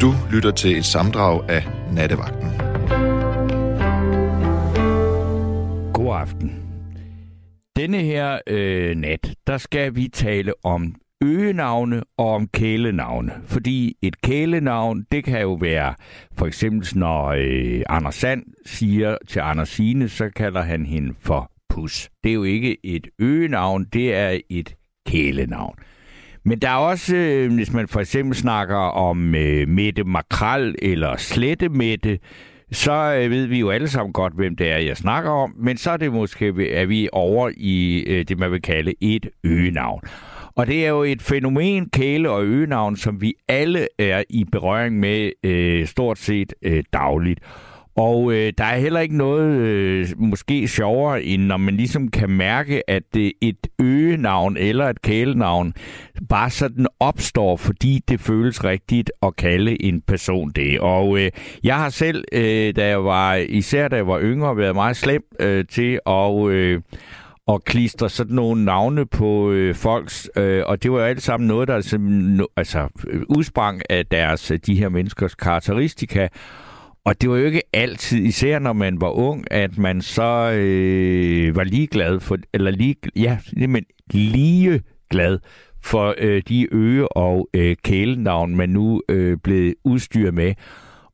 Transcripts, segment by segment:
Du lytter til et samdrag af Nattevagten. God aften. Denne her øh, nat, der skal vi tale om øgenavne og om kælenavne. Fordi et kælenavn, det kan jo være, for eksempel når øh, Anders Sand siger til Anders Sine, så kalder han hende for Pus. Det er jo ikke et øgenavn, det er et kælenavn. Men der er også, øh, hvis man for eksempel snakker om øh, Mette Makral eller Slette Mette, så øh, ved vi jo alle sammen godt, hvem det er, jeg snakker om. Men så er det måske, at vi over i øh, det, man vil kalde et øgenavn. Og det er jo et fænomen, kæle- og øgenavn, som vi alle er i berøring med øh, stort set øh, dagligt. Og øh, der er heller ikke noget øh, måske sjovere, end når man ligesom kan mærke, at det et øgenavn eller et kælenavn bare sådan opstår, fordi det føles rigtigt at kalde en person det. Og øh, jeg har selv, øh, da jeg var, især da jeg var yngre, været meget slem øh, til at... Øh, og klistre sådan nogle navne på øh, folks, øh, og det var jo alt sammen noget, der altså, no, altså udsprang af deres, øh, de her menneskers karakteristika, og det var jo ikke altid, især når man var ung, at man så øh, var ligeglad for, eller lige, ja, men lige glad for øh, de øge- og øh, kælenavn, man nu øh, blev udstyret med.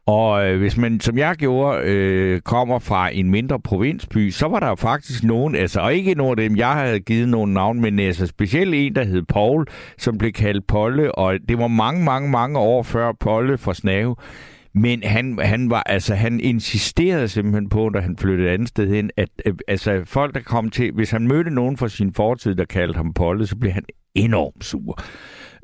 Og øh, hvis man, som jeg gjorde, øh, kommer fra en mindre provinsby, så var der faktisk nogen, altså, og ikke nogen af dem, jeg havde givet nogen navn, men altså specielt en, der hed Paul, som blev kaldt Polle, og det var mange, mange, mange år før Polle fra Snave. Men han, han var altså han insisterede simpelthen på, da han flyttede et andet sted hen, at øh, altså folk der kom til, hvis han mødte nogen fra sin fortid, der kaldte ham Polle, så blev han enormt sur.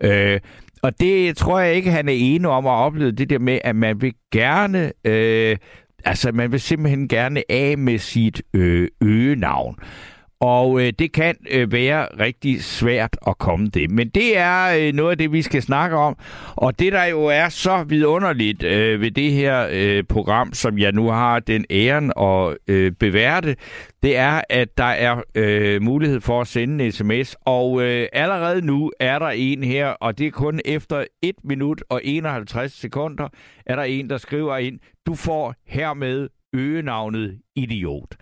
Øh, og det tror jeg ikke, han er enig om at opleve det der med, at man vil gerne, øh, altså man vil simpelthen gerne af med sit øh, øgenavn. Og øh, det kan øh, være rigtig svært at komme det. Men det er øh, noget af det, vi skal snakke om. Og det, der jo er så vidunderligt øh, ved det her øh, program, som jeg nu har den æren at øh, beværte, det er, at der er øh, mulighed for at sende en sms. Og øh, allerede nu er der en her, og det er kun efter 1 minut og 51 sekunder, er der en, der skriver ind, du får hermed øgenavnet idiot.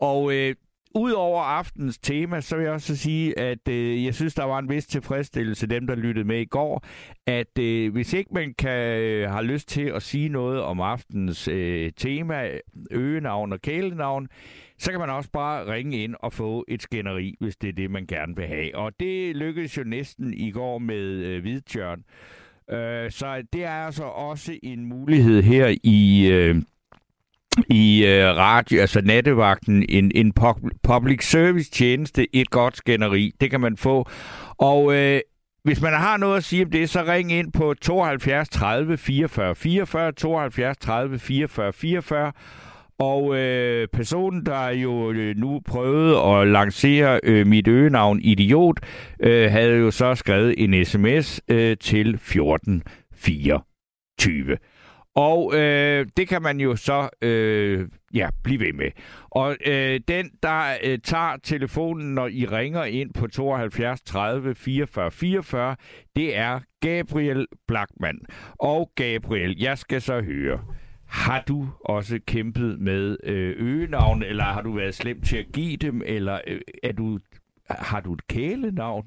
Og øh, Udover aftens tema, så vil jeg også sige, at øh, jeg synes, der var en vis tilfredsstillelse, dem der lyttede med i går, at øh, hvis ikke man kan øh, har lyst til at sige noget om aftens øh, tema, øgenavn og kælenavn, så kan man også bare ringe ind og få et skænderi, hvis det er det, man gerne vil have. Og det lykkedes jo næsten i går med øh, Hvidtjørn. Øh, så det er altså også en mulighed her i... Øh, i øh, radio, altså nattevagten, en, en public service tjeneste, et godt skænderi. Det kan man få. Og øh, hvis man har noget at sige om det, så ring ind på 72 30 44 44, 72 30 44 44. Og øh, personen, der jo øh, nu prøvede at lancere øh, mit øgenavn Idiot, øh, havde jo så skrevet en sms øh, til 1424. Og øh, det kan man jo så øh, ja, blive ved med. Og øh, den, der øh, tager telefonen, når I ringer ind på 72 30 44 44, det er Gabriel Blackman. Og Gabriel, jeg skal så høre, har du også kæmpet med øh, øgenavn, eller har du været slem til at give dem, eller øh, er du, har du et kælenavn?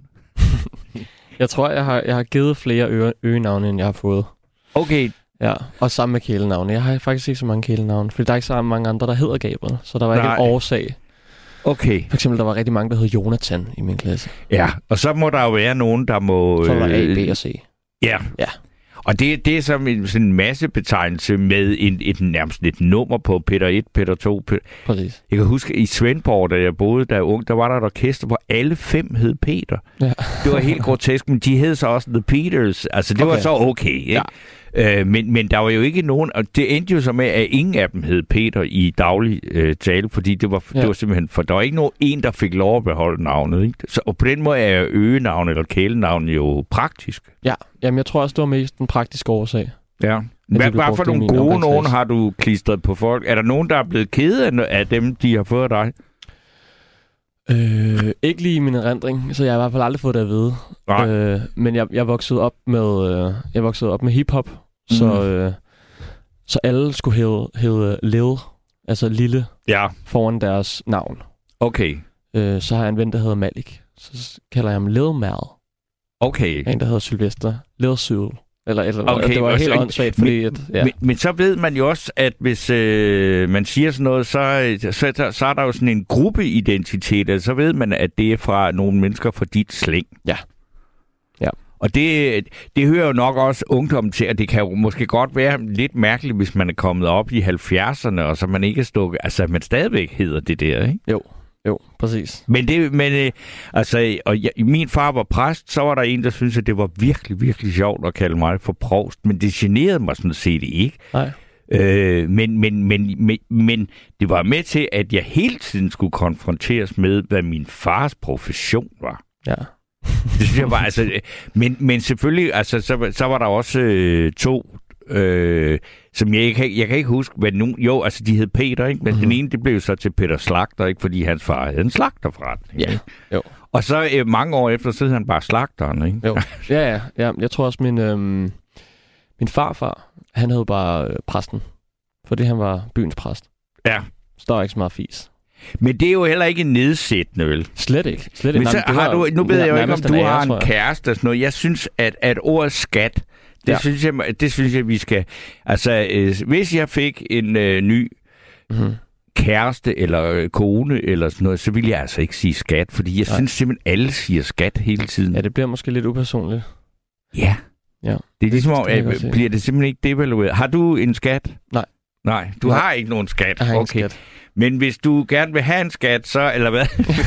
jeg tror, jeg har, jeg har givet flere ø- øgenavne, end jeg har fået. Okay, Ja, og sammen med kælenavne. Jeg har faktisk ikke så mange kælenavne, fordi der er ikke så mange andre, der hedder Gabriel. Så der var Nej. ikke en årsag. Okay. For eksempel, der var rigtig mange, der hed Jonathan i min klasse. Ja, og så må der jo være nogen, der må... Så var der A, B og C. Ja. Ja. Og det, det er som en, sådan en masse betegnelse med en, et, nærmest et nummer på Peter 1, Peter 2. Peter. Præcis. Jeg kan huske, i Svendborg, da jeg boede der ung, der var der et orkester, hvor alle fem hed Peter. Ja. Det var helt grotesk, men de hed så også The Peters. Altså, det okay. var så okay, ikke? Ja. Øh, men, men der var jo ikke nogen, og det endte jo så med, at ingen af dem hed Peter i daglig øh, tale, fordi det var, ja. det var simpelthen, for der var ikke nogen en, der fik lov at beholde navnet. Ikke? Så, og på den måde er øgenavn eller kælenavn jo praktisk. Ja, jamen jeg tror også, det var mest den praktiske årsag. Ja. Hvad, hvad for nogle gode nogen har du klistret på folk? Er der nogen, der er blevet kede af dem, de har fået af dig? Øh, ikke lige i min erindring, så jeg har i hvert fald aldrig fået det at vide. Øh, men jeg, jeg voksede op med øh, jeg voksede op med hiphop, Så, Mm. øh, så alle skulle hedde, hedde Lil, altså lille, Ja, foran deres navn. okay. Øh, så har jeg en ven, der hedder Malik. Så kalder jeg ham Lil Mal. Okay. En, der hedder Sylvester. Lil Syl. Eller, eller Okay, det var helt åndssvagt, fordi... At, ja. Men, men så ved man jo også, at hvis øh, man siger sådan noget, så, så, så, så er der jo sådan en gruppeidentitet, og så ved man, at det er fra nogle mennesker fra dit slæng. Ja. Og det, det hører jo nok også ungdommen til, og det kan jo måske godt være lidt mærkeligt, hvis man er kommet op i 70'erne, og så man ikke er stukket, altså at man stadigvæk hedder det der, ikke? Jo, jo, præcis. Men det, men øh, altså, og jeg, min far var præst, så var der en, der syntes, at det var virkelig, virkelig sjovt at kalde mig for provst, men det generede mig sådan set ikke. Nej. Øh, men, men, men, men, men det var med til, at jeg hele tiden skulle konfronteres med, hvad min fars profession var. Ja. Det synes jeg var, altså, øh, men, men selvfølgelig, altså, så, så var der også øh, to, øh, som jeg ikke, jeg kan ikke huske, hvad nogen, jo, altså de hed Peter, ikke? men mm-hmm. den ene, det blev så til Peter Slagter, ikke? fordi hans far havde en slagterforretning. Ja, ikke? jo. Og så øh, mange år efter, så hed han bare Slagteren, ikke? Jo. Ja, ja, ja. Jeg tror også, min, øhm, min farfar, han hed bare øh, præsten. Fordi han var byens præst. Ja. Så der var ikke så meget fis. Men det er jo heller ikke nedsættende, vel? Slet ikke. Slet ikke. Men så det har du, nu ved jeg jo ikke, om du har en kæreste og sådan noget. Jeg synes, at, at ordet skat, det, ja. Synes jeg, det synes jeg, vi skal... Altså, øh, hvis jeg fik en øh, ny Mhm. kæreste eller øh, kone eller sådan noget, så ville jeg altså ikke sige skat, fordi jeg Nej. synes simpelthen, alle siger skat hele tiden. Ja, det bliver måske lidt upersonligt. Ja. Ja. Det er ligesom, Det at, godt se. bliver det simpelthen ikke devalueret. Har du en skat? Nej. Nej, du Nej. har ikke nogen skat. Jeg har okay. skat. Men hvis du gerne vil have en skat, så, eller hvad?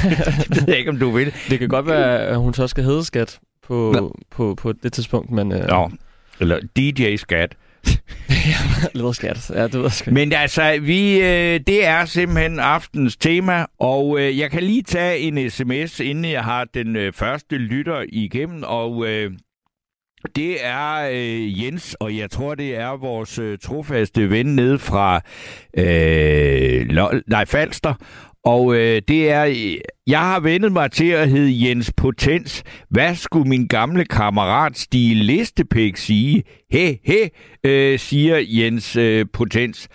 det ved jeg ikke, om du vil. Det kan godt være, at hun så skal hedde skat på, Nå. på, på det tidspunkt, men... Øh, Nå, eller DJ-skat. Lidt skat. Ja, det ved jeg sgu. Men altså, vi, øh, det er simpelthen aftens tema, og øh, jeg kan lige tage en sms, inden jeg har den øh, første lytter igennem, og øh, det er øh, Jens, og jeg tror, det er vores øh, trofaste ven nede fra øh, Lol, nej, Falster, og øh, det er, jeg har vendet mig til at hedde Jens Potens. Hvad skulle min gamle kammerat Stig Listepæk sige? He, he, øh, siger Jens øh, Potens.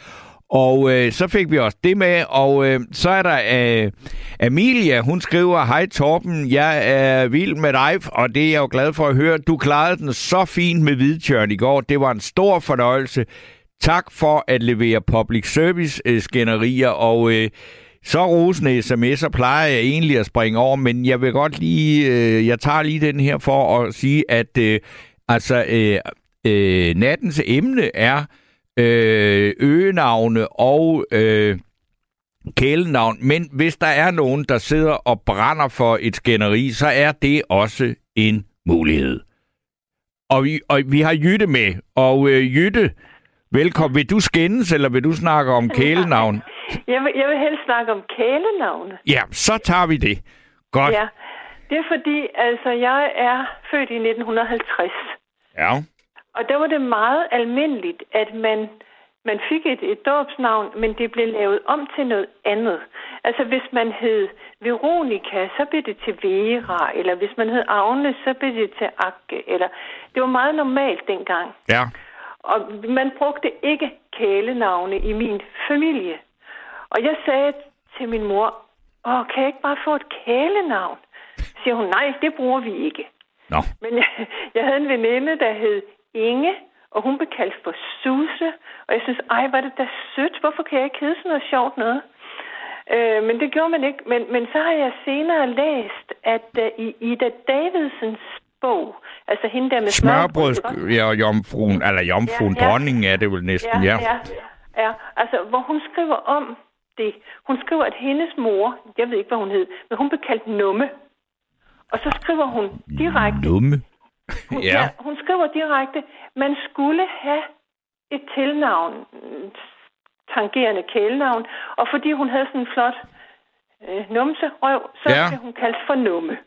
Og øh, så fik vi også det med, og øh, så er der øh, Amelia, hun skriver, Hej Torben, jeg er vild med dig, og det er jeg jo glad for at høre. Du klarede den så fint med Hvidtjørn i går. Det var en stor fornøjelse. Tak for at levere public service øh, skænderier, og øh, så rosende sms'er plejer jeg egentlig at springe over, men jeg vil godt lige, øh, jeg tager lige den her for at sige, at øh, altså øh, øh, nattens emne er øh, øgenavne og øh, kælenavn. Men hvis der er nogen, der sidder og brænder for et skænderi, så er det også en mulighed. Og vi, og vi har Jytte med, og øh, Jytte, velkommen. Vil du skændes, eller vil du snakke om kælenavn? Jeg vil, jeg vil helst snakke om kælenavne. Ja, så tager vi det. Godt. Ja. Det er fordi, altså, jeg er født i 1950. Ja. Og der var det meget almindeligt, at man, man fik et, et dåbsnavn, men det blev lavet om til noget andet. Altså hvis man hed Veronika, så blev det til Vera, eller hvis man hed Agne, så blev det til Akke. Eller, det var meget normalt dengang. Ja. Og man brugte ikke kælenavne i min familie. Og jeg sagde til min mor, Åh, kan jeg ikke bare få et kælenavn? Så siger hun, nej, det bruger vi ikke. Nå. Men jeg, jeg havde en veninde, der hed Inge, og hun blev kaldt for Suse. Og jeg synes, ej, var det da sødt. Hvorfor kan jeg ikke hedde sådan noget sjovt noget? Øh, men det gjorde man ikke. Men, men så har jeg senere læst, at uh, i Ida Davidsens bog, altså hende der med Smørbrød, ja, og jomfruen, eller jomfruen, Ja, ja. dronningen er det vel næsten, Ja, ja. ja, ja. Altså, hvor hun skriver om det. Hun skriver, at hendes mor, jeg ved ikke, hvad hun hed, men hun blev kaldt Numme. Og så skriver hun direkte, Numme. Hun, Ja. ja, hun skriver direkte, man skulle have et tilnavn, tangerende kælenavn, og fordi hun havde sådan en flot øh, numserøv, så Ja. ja. blev hun kaldt for Numme.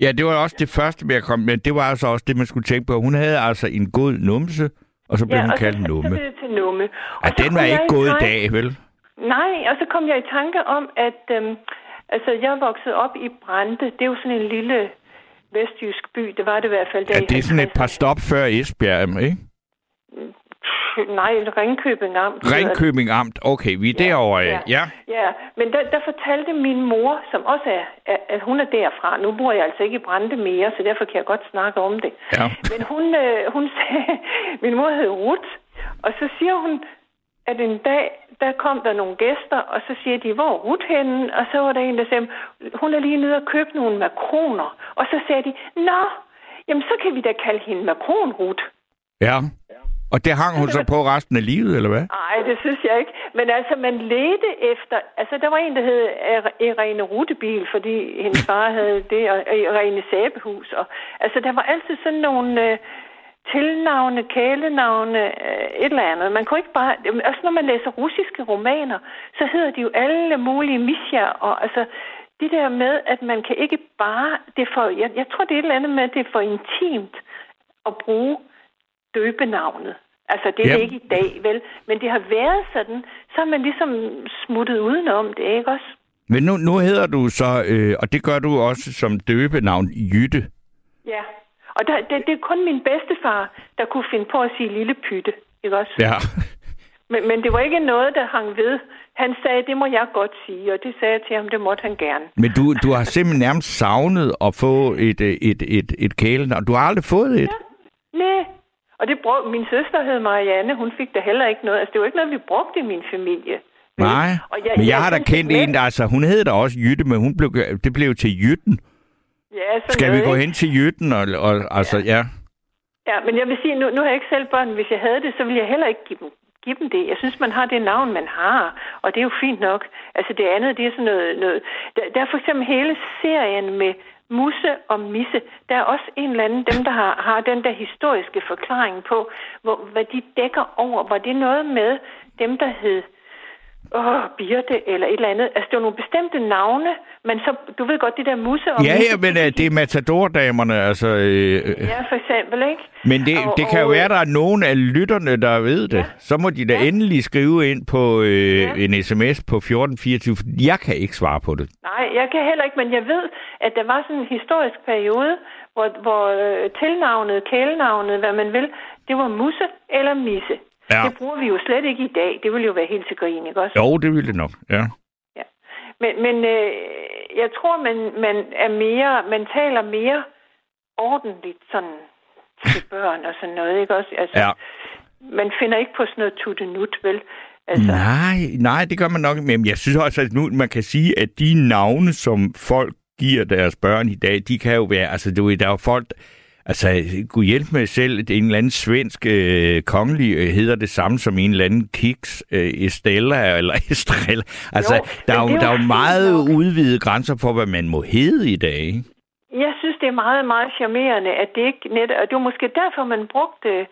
Ja, det var også det første, jeg kom men det var altså også det, man skulle tænke på. Hun havde altså en god numse, og så blev ja, hun kaldt så, så numme. blev det til Numme. Og Ja, så den var ikke gået i dag, vel? Nej, og så kom jeg i tanke om, at øhm, altså, jeg vokset op i Brande. Det er jo sådan en lille vestjysk by. Det var det i hvert fald der Ja, det er sådan et 50'erne. par stop før Esbjerg, ikke? nej, Ringkøbing Amt. Ringkøbing Amt. Okay, vi er ja, derovre. Ja. ja. Ja, men der, der fortalte min mor, som også er, at hun er derfra. Nu bor jeg altså ikke i Brande mere, så derfor kan jeg godt snakke om det. Ja. Men hun, øh, hun sagde, min mor hed Ruth, og så siger hun, at en dag, der kom der nogle gæster, og så siger de, hvor er Ruth henne? Og så var der en, der sagde, hun er lige nede og købe nogle makroner. Og så sagde de, nå, jamen så kan vi da kalde hende makron Ruth. Ja. Og det hang hun så på resten af livet, eller hvad? Nej, det synes jeg ikke. Men altså, man ledte efter... Altså, der var en, der hed Irene Rutebil, fordi hendes far havde det, og Irene Sæbehus. Og, altså, der var altid sådan nogle... Øh, tilnavne, kælenavne, øh, et eller andet. Man kunne ikke bare... Også når man læser russiske romaner, så hedder de jo alle mulige misja, og altså det der med, at man kan ikke bare... Det for, jeg, jeg tror, det er et eller andet med, at det er for intimt at bruge døbenavnet. Altså, det er yep. det ikke i dag, vel? Men det har været sådan, så har man ligesom smuttet udenom det, ikke også? Men nu, nu hedder du så, øh, og det gør du også som døbenavn, Jytte. Ja. Og der, det, det er kun min bedstefar, der kunne finde på at sige lille pytte, ikke også? Ja. Men, men det var ikke noget, der hang ved. Han sagde, det må jeg godt sige, og det sagde jeg til ham, det måtte han gerne. Men du, du har simpelthen nærmest savnet at få et, et, et, et kælenavn. Du har aldrig fået et? Ja. Nej. Og det brug, min søster hed Marianne, hun fik da heller ikke noget. Altså, det var ikke noget, vi brugte i min familie. Nej, og jeg, men jeg, jeg har da kendt en, der, altså, hun hed da også Jytte, men hun blev, det blev til Jytten. Ja, Skal noget, vi gå ikke? hen til Jytten? Og, og, altså, ja. ja. Ja, men jeg vil sige, nu, nu har jeg ikke selv børn. Hvis jeg havde det, så ville jeg heller ikke give dem, give dem det. Jeg synes, man har det navn, man har, og det er jo fint nok. Altså det andet, det er sådan noget... noget der, der er for eksempel hele serien med Musse og Misse. Der er også en eller anden, dem der har, har den der historiske forklaring på, hvor, hvad de dækker over. Var det noget med dem, der hed åh, Birte eller et eller andet. Altså, det var nogle bestemte navne, men så, du ved godt, de der musse og Ja, ja, men uh, det er matadordamerne, altså... Øh, ja, for eksempel, ikke? Men det, og, det kan jo være, at der er nogen af lytterne, der ved det. Ja. Så må de da ja. endelig skrive ind på øh, ja. en sms på 1424, for jeg kan ikke svare på det. Nej, jeg kan heller ikke, men jeg ved, at der var sådan en historisk periode, hvor, hvor øh, tilnavnet, kælenavnet, hvad man vil, det var musse eller misse. Ja. Det bruger vi jo slet ikke i dag. Det vil jo være helt til grin, ikke også? Jo, det ville det nok, ja. ja. Men, men øh, jeg tror, man, man er mere, man taler mere ordentligt sådan til børn og sådan noget, ikke også? Altså, ja. Man finder ikke på sådan noget tuttenut, vel? Altså... Nej, nej, det gør man nok. Men jeg synes også, at nu man kan sige, at de navne, som folk giver deres børn i dag, de kan jo være, altså du ved, der er jo folk, Altså, kunne hjælpe med selv, en eller anden svensk øh, kongelig øh, hedder det samme som en eller anden Kiks, øh, Estella eller Estrella. Altså, jo, der, er jo, der er jo meget nok. udvidede grænser for, hvad man må hedde i dag. Jeg synes, det er meget, meget charmerende, at det ikke net... Og det var måske derfor, man brugte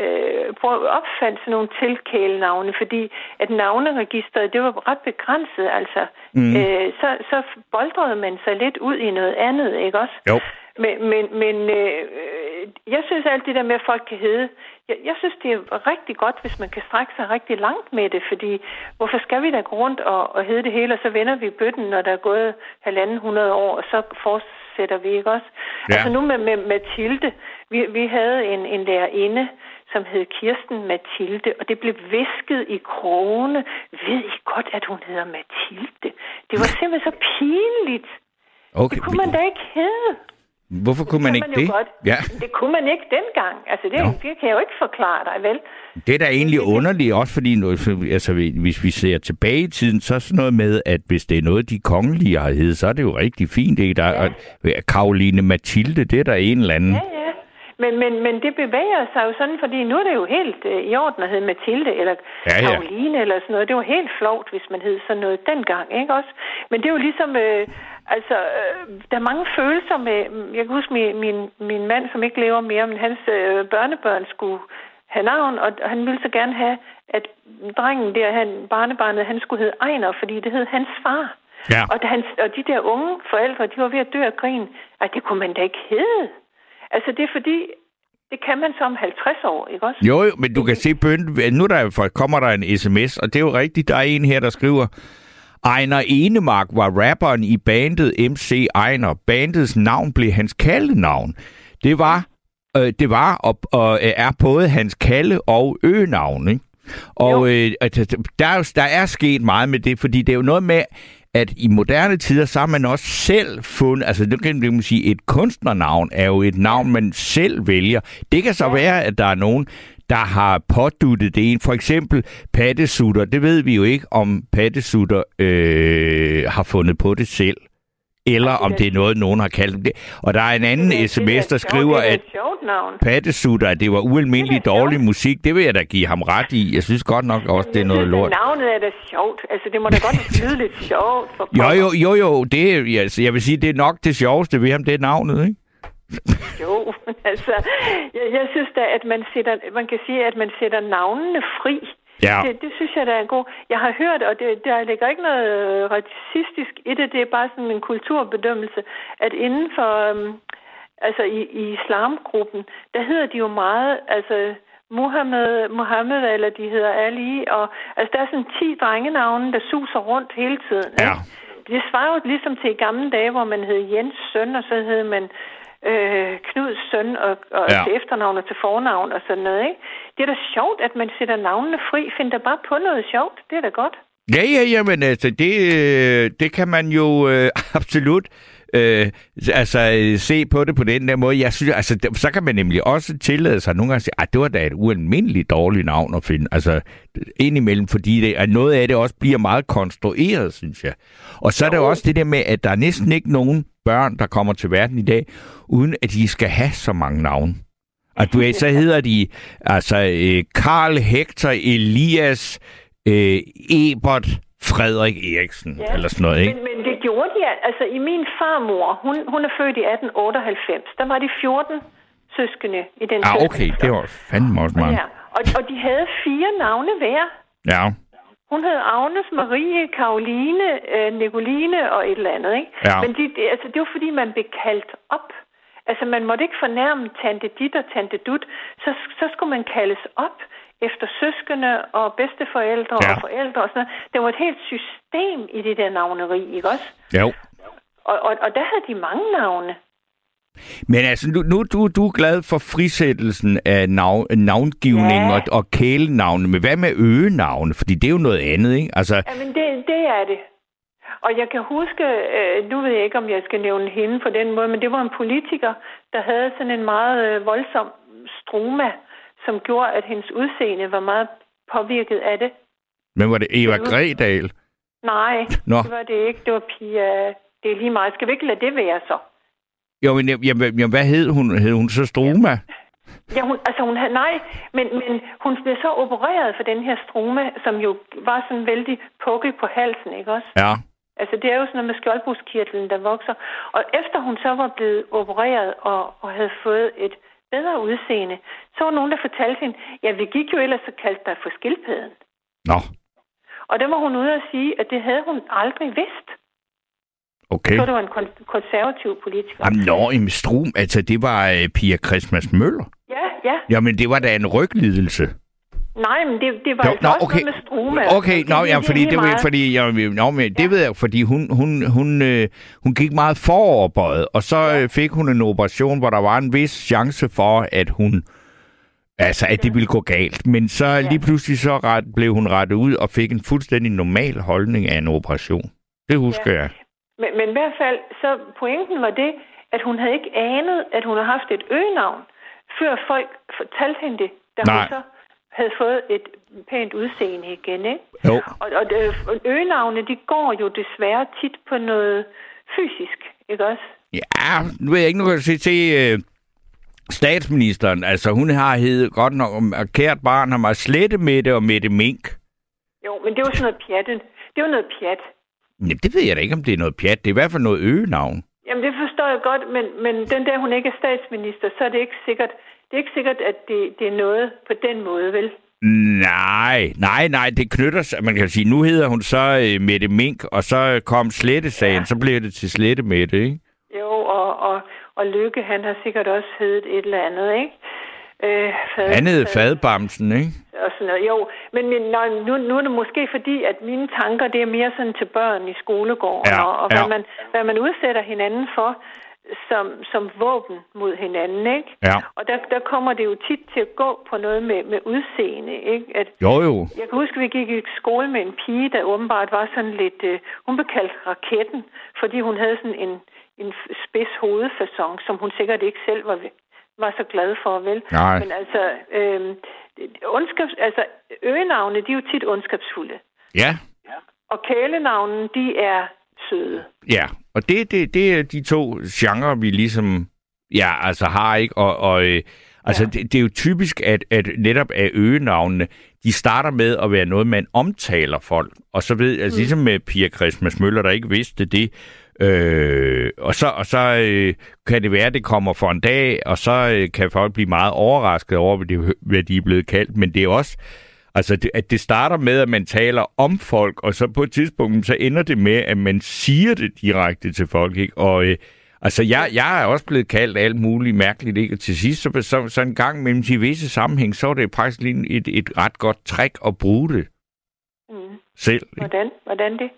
øh, opfandt sådan nogle tilkælenavne, fordi at navneregistret, det var ret begrænset, altså. Mm. Øh, så, så boldrede man sig lidt ud i noget andet, ikke også? Jo. Men, men, men øh, jeg synes alt det der med, at folk kan hedde, jeg, jeg synes, det er rigtig godt, hvis man kan strække sig rigtig langt med det, fordi hvorfor skal vi da gå rundt og, og hedde det hele, og så vender vi bøtten, når der er gået halvanden hundrede år, og så fortsætter vi ikke også? Ja. Altså nu med, med Mathilde, vi, vi havde en, en lærerinde, som hed Kirsten Mathilde, og det blev visket i krone. Ved I godt, at hun hedder Mathilde? Det var simpelthen så pinligt. Okay. Det kunne man da ikke hedde. Hvorfor kunne man det ikke man det? Godt. Ja. Det kunne man ikke dengang. Altså, det, det kan jeg jo ikke forklare dig, vel? Det er da egentlig underligt, også fordi, altså, hvis vi ser tilbage i tiden, så er sådan noget med, at hvis det er noget, de kongelige har heddet, så er det jo rigtig fint. Ikke? Der, ja. Karoline Mathilde, det er der en eller anden. Ja, ja. Men, men, men det bevæger sig jo sådan, fordi nu er det jo helt øh, i orden at hedde Mathilde eller ja, ja. Karoline eller sådan noget. Det var helt flovt, hvis man hed sådan noget dengang, ikke også? Men det er jo ligesom, øh, altså, øh, der er mange følelser med, jeg kan huske min, min, min mand, som ikke lever mere, men hans øh, børnebørn skulle have navn, og han ville så gerne have, at drengen der, han, barnebarnet, han skulle hedde Ejner, fordi det hed hans far. Ja. Og, hans, og de der unge forældre, de var ved at dø af grin. Ej, det kunne man da ikke hedde. Altså, det er fordi, det kan man som 50 år, ikke også? Jo, jo, men du kan se bønden. Nu der, kommer der en sms, og det er jo rigtigt, der er en her, der skriver, Ejner Enemark var rapperen i bandet MC Ejner. Bandets navn blev hans kaldenavn. Det var øh, det var og, og øh, er både hans kalde og øgenavn, ikke? Og øh, der, er, der er sket meget med det, fordi det er jo noget med, at i moderne tider, så har man også selv fundet, altså det kan man sige, et kunstnernavn er jo et navn, man selv vælger. Det kan så være, at der er nogen, der har påduttet det en. For eksempel pattesutter. Det ved vi jo ikke, om pattesutter øh, har fundet på det selv eller om det er noget, nogen har kaldt det. Og der er en anden det, sms, der skriver, at Pattesutter, at det var ualmindeligt dårlig musik. Det vil jeg da give ham ret i. Jeg synes godt nok også, det er noget lort. Navnet er da sjovt. Altså, det må da godt lyde lidt sjovt. For jo, jo, jo, jo. Det, altså, jeg vil sige, det er nok det sjoveste ved ham, det er navnet, ikke? jo, altså, jeg, jeg synes da, at man, sætter, man kan sige, at man sætter navnene fri. Ja. Det, det synes jeg, der er en god... Jeg har hørt, og det, der ligger ikke noget øh, racistisk i det, det er bare sådan en kulturbedømmelse, at inden for... Um, altså i, i islamgruppen, der hedder de jo meget... altså Muhammed, Muhammed, eller de hedder Ali, og altså der er sådan 10 drengenavne, der suser rundt hele tiden. Ja. Ikke? Det svarer jo ligesom til i gamle dage, hvor man hed Jens søn, og så hed man øh, Knuds søn og, og ja. til efternavn og til fornavn og sådan noget. Ikke? Det er da sjovt, at man sætter navnene fri. Find da bare på noget sjovt. Det er da godt. Ja, ja, ja, men altså, det, øh, det kan man jo øh, absolut øh, altså, se på det på den der måde. Jeg synes, altså, så kan man nemlig også tillade sig nogle gange at sige, at det var da et ualmindeligt dårligt navn at finde. Altså, indimellem, fordi det, at noget af det også bliver meget konstrueret, synes jeg. Og så er der jo også det der med, at der er næsten ikke nogen børn, der kommer til verden i dag, uden at de skal have så mange navne. Og du ved, så hedder de altså øh, Karl Hector Elias øh, Ebert Frederik Eriksen, ja. eller sådan noget, ikke? Men, men det gjorde de, altså i min farmor, hun, hun er født i 1898, der var de 14 søskende i den Ah, okay, det var fandme også mange. Ja. Og, og de havde fire navne hver. Ja. Hun hed Agnes, Marie, Karoline, øh, Nicoline og et eller andet, ikke? Ja. Men de, det, altså, det var fordi, man blev kaldt op. Altså, man måtte ikke fornærme tante dit og tante dut. Så, så skulle man kaldes op efter søskende og bedsteforældre ja. og forældre og sådan noget. Det var et helt system i det der navneri, ikke også? Jo. Og, og, og der havde de mange navne. Men altså, nu, nu du, du er glad for frisættelsen af nav, navngivning ja. og, og kælenavne, men hvad med øgenavne? Fordi det er jo noget andet, ikke? Altså... Jamen, det, det er det. Og jeg kan huske, øh, nu ved jeg ikke, om jeg skal nævne hende på den måde, men det var en politiker, der havde sådan en meget øh, voldsom stroma, som gjorde, at hendes udseende var meget påvirket af det. Men var det Eva Gredal? Nej, Nå. det var det ikke. Det var Pia. Det er lige meget. Skal vi ikke lade det være så? Jo, men jamen, jamen, hvad hed hun? Hed hun så stroma? Ja. Ja, hun, altså hun havde, nej, men, men hun blev så opereret for den her stroma, som jo var sådan vældig pukket på halsen, ikke også? Ja. Altså det er jo sådan noget med skjoldbruskkirtlen, der vokser. Og efter hun så var blevet opereret og, og havde fået et bedre udseende, så var nogen, der fortalte hende, ja, vi gik jo ellers og kaldte dig for skildpadden. Nå. Og der var hun ude at sige, at det havde hun aldrig vidst. Okay. Så det var en kon- konservativ politiker. Jamen, nå, en strum, altså det var uh, Pia Christmas Møller. Ja, ja. Jamen, det var da en ryglidelse. Nej, men det, det var jo, altså nå, også okay. noget med struma. Okay, nå, ja, fordi, det, var, fordi, ja, nå, men det ja. ved jeg, fordi hun, hun, hun, øh, hun gik meget foroverbøjet, og så ja. Øh, fik hun en operation, hvor der var en vis chance for, at hun, altså, at det ville gå galt. Men så ja. lige pludselig så ret, blev hun rettet ud og fik en fuldstændig normal holdning af en operation. Det husker ja. jeg. Men, men i hvert fald, så pointen var det, at hun havde ikke anet, at hun havde haft et øgenavn, før folk fortalte hende det, da Nej. hun så havde fået et pænt udseende igen, ikke? Jo. Og, og øgenavne, de går jo desværre tit på noget fysisk, ikke også? Ja, nu ved jeg ikke, nu kan jeg se til øh, statsministeren. Altså, hun har hed godt nok, kært barn har mig slette med det og med det mink. Jo, men det var sådan noget pjat. Det var noget pjat. Jamen, det ved jeg da ikke, om det er noget pjat. Det er i hvert fald noget øgenavn. Jamen, det forstår jeg godt, men, men den der, hun ikke er statsminister, så er det ikke sikkert, det er ikke sikkert, at det, det er noget på den måde, vel? Nej, nej, nej, det knytter sig. Man kan sige, nu hedder hun så uh, Mette Mink, og så kom Slette-sagen, ja. så blev det til Slette Mette, ikke? Jo, og, og, og Lykke, han har sikkert også heddet et eller andet, ikke? Øh, fad, han hed Fadbamsen, ikke? Og sådan noget. Jo, men, men når, nu, nu er det måske fordi, at mine tanker, det er mere sådan til børn i skolegården, ja, og, og ja. hvad, man, hvad man udsætter hinanden for, som, som våben mod hinanden, ikke? Ja. Og der, der kommer det jo tit til at gå på noget med, med udseende, ikke? At, Jo, jo. jeg kan huske, at vi gik i skole med en pige, der åbenbart var sådan lidt... Øh, hun blev kaldt raketten, fordi hun havde sådan en, en spids hovedfasong, som hun sikkert ikke selv var, var så glad for, vel? Nej. Men altså, øh, ondskabs, altså, øgenavne, de er jo tit ondskabsfulde. Ja, Og kælenavnen, de er søde. ja. Og det, det, det er de to genrer, vi ligesom ja, altså har, ikke? Og, og øh, altså, Ja. det, det er jo typisk, at, at netop af øgenavnene, de starter med at være noget, man omtaler folk. Og så ved, altså ligesom med Pia Christmas Møller, der ikke vidste det, Øh, og så, og så øh, kan det være, at det kommer for en dag, og så øh, kan folk blive meget overrasket over, hvad de, hvad de er blevet kaldt. Men det er også, altså, det, at det starter med, at man taler om folk, og så på et tidspunkt, så ender det med, at man siger det direkte til folk. Ikke? Og øh, altså, jeg, jeg er også blevet kaldt alt muligt mærkeligt, ikke? Og til sidst, så, så, så en gang mellem de visse sammenhæng, så er det faktisk lige et, et ret godt trick at bruge det Mm. selv. Ikke? Hvordan? Hvordan det?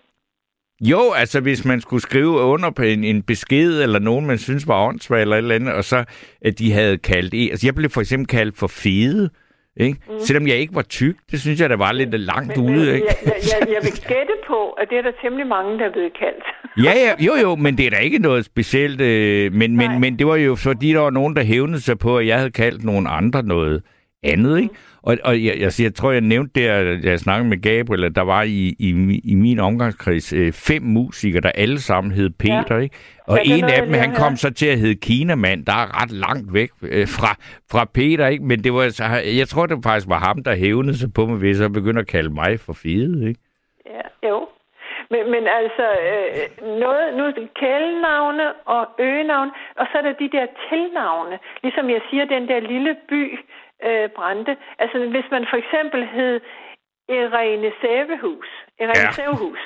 Jo, altså hvis man skulle skrive under på en, en besked, eller nogen, man synes var åndssvagt, eller et eller andet, og så at de havde kaldt... Altså jeg blev for eksempel kaldt for fede, ikke? Mm. Selvom jeg ikke var tyk. Det synes jeg, der var lidt langt Men, ude, men, ikke? jeg, jeg, jeg, vil gætte på, at det er der temmelig mange, der er blevet kaldt. Ja, ja, jo, jo, men det er da ikke noget specielt. Øh, men, Nej. men, men det var jo fordi, der var nogen, der hævnede sig på, at jeg havde kaldt nogen andre noget andet, ikke? Og, og jeg, jeg, jeg tror, jeg nævnte der, da jeg snakkede med Gabriel, at der var i, i, i min omgangskreds øh, fem musikere, der alle sammen hed Peter, ja. ikke? Og det er en af dem, jeg han kom så til at hedde Kinamand, der er ret langt væk øh, fra, fra Peter, ikke? Men det var, så, jeg tror, det faktisk var ham, der hævnede sig på mig, ved så begyndte at kalde mig for fede, ikke? Ja, jo. Men, men altså, øh, noget, nu det kælenavne og øgenavne, og så er der de der tilnavne. Ligesom jeg siger, den der lille by øh, brændte. Altså, hvis man for eksempel hed Irene Sævehus, Irene Ja. ja. Sævehus,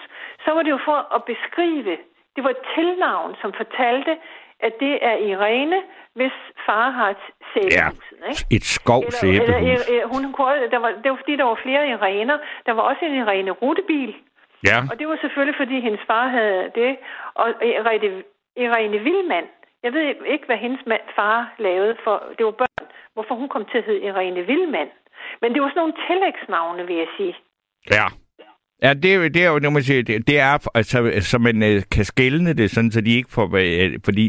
så var det jo for at beskrive, det var et tilnavn, som fortalte, at det er Irene, hvis far har et sæbehus. Ikke? Et skov Eller, eller, sæbehus. eller, hun der var, det var fordi, der var flere Irener. Der var også en Irene Rutebil. Ja. Og det var selvfølgelig, fordi hendes far havde det. Og Irene, Irene Vildmand, jeg ved ikke, hvad hendes mand, far lavede, for det var børn. Hvorfor hun kom til at hedde Irene Vildmand. Men det var sådan nogle tillægsnavne, vil jeg sige. Ja. Ja, det, er jo- det er jo, det, må jeg sige, det, det er, altså, så man øh, kan skælne det, sådan, så de ikke får, øh, fordi,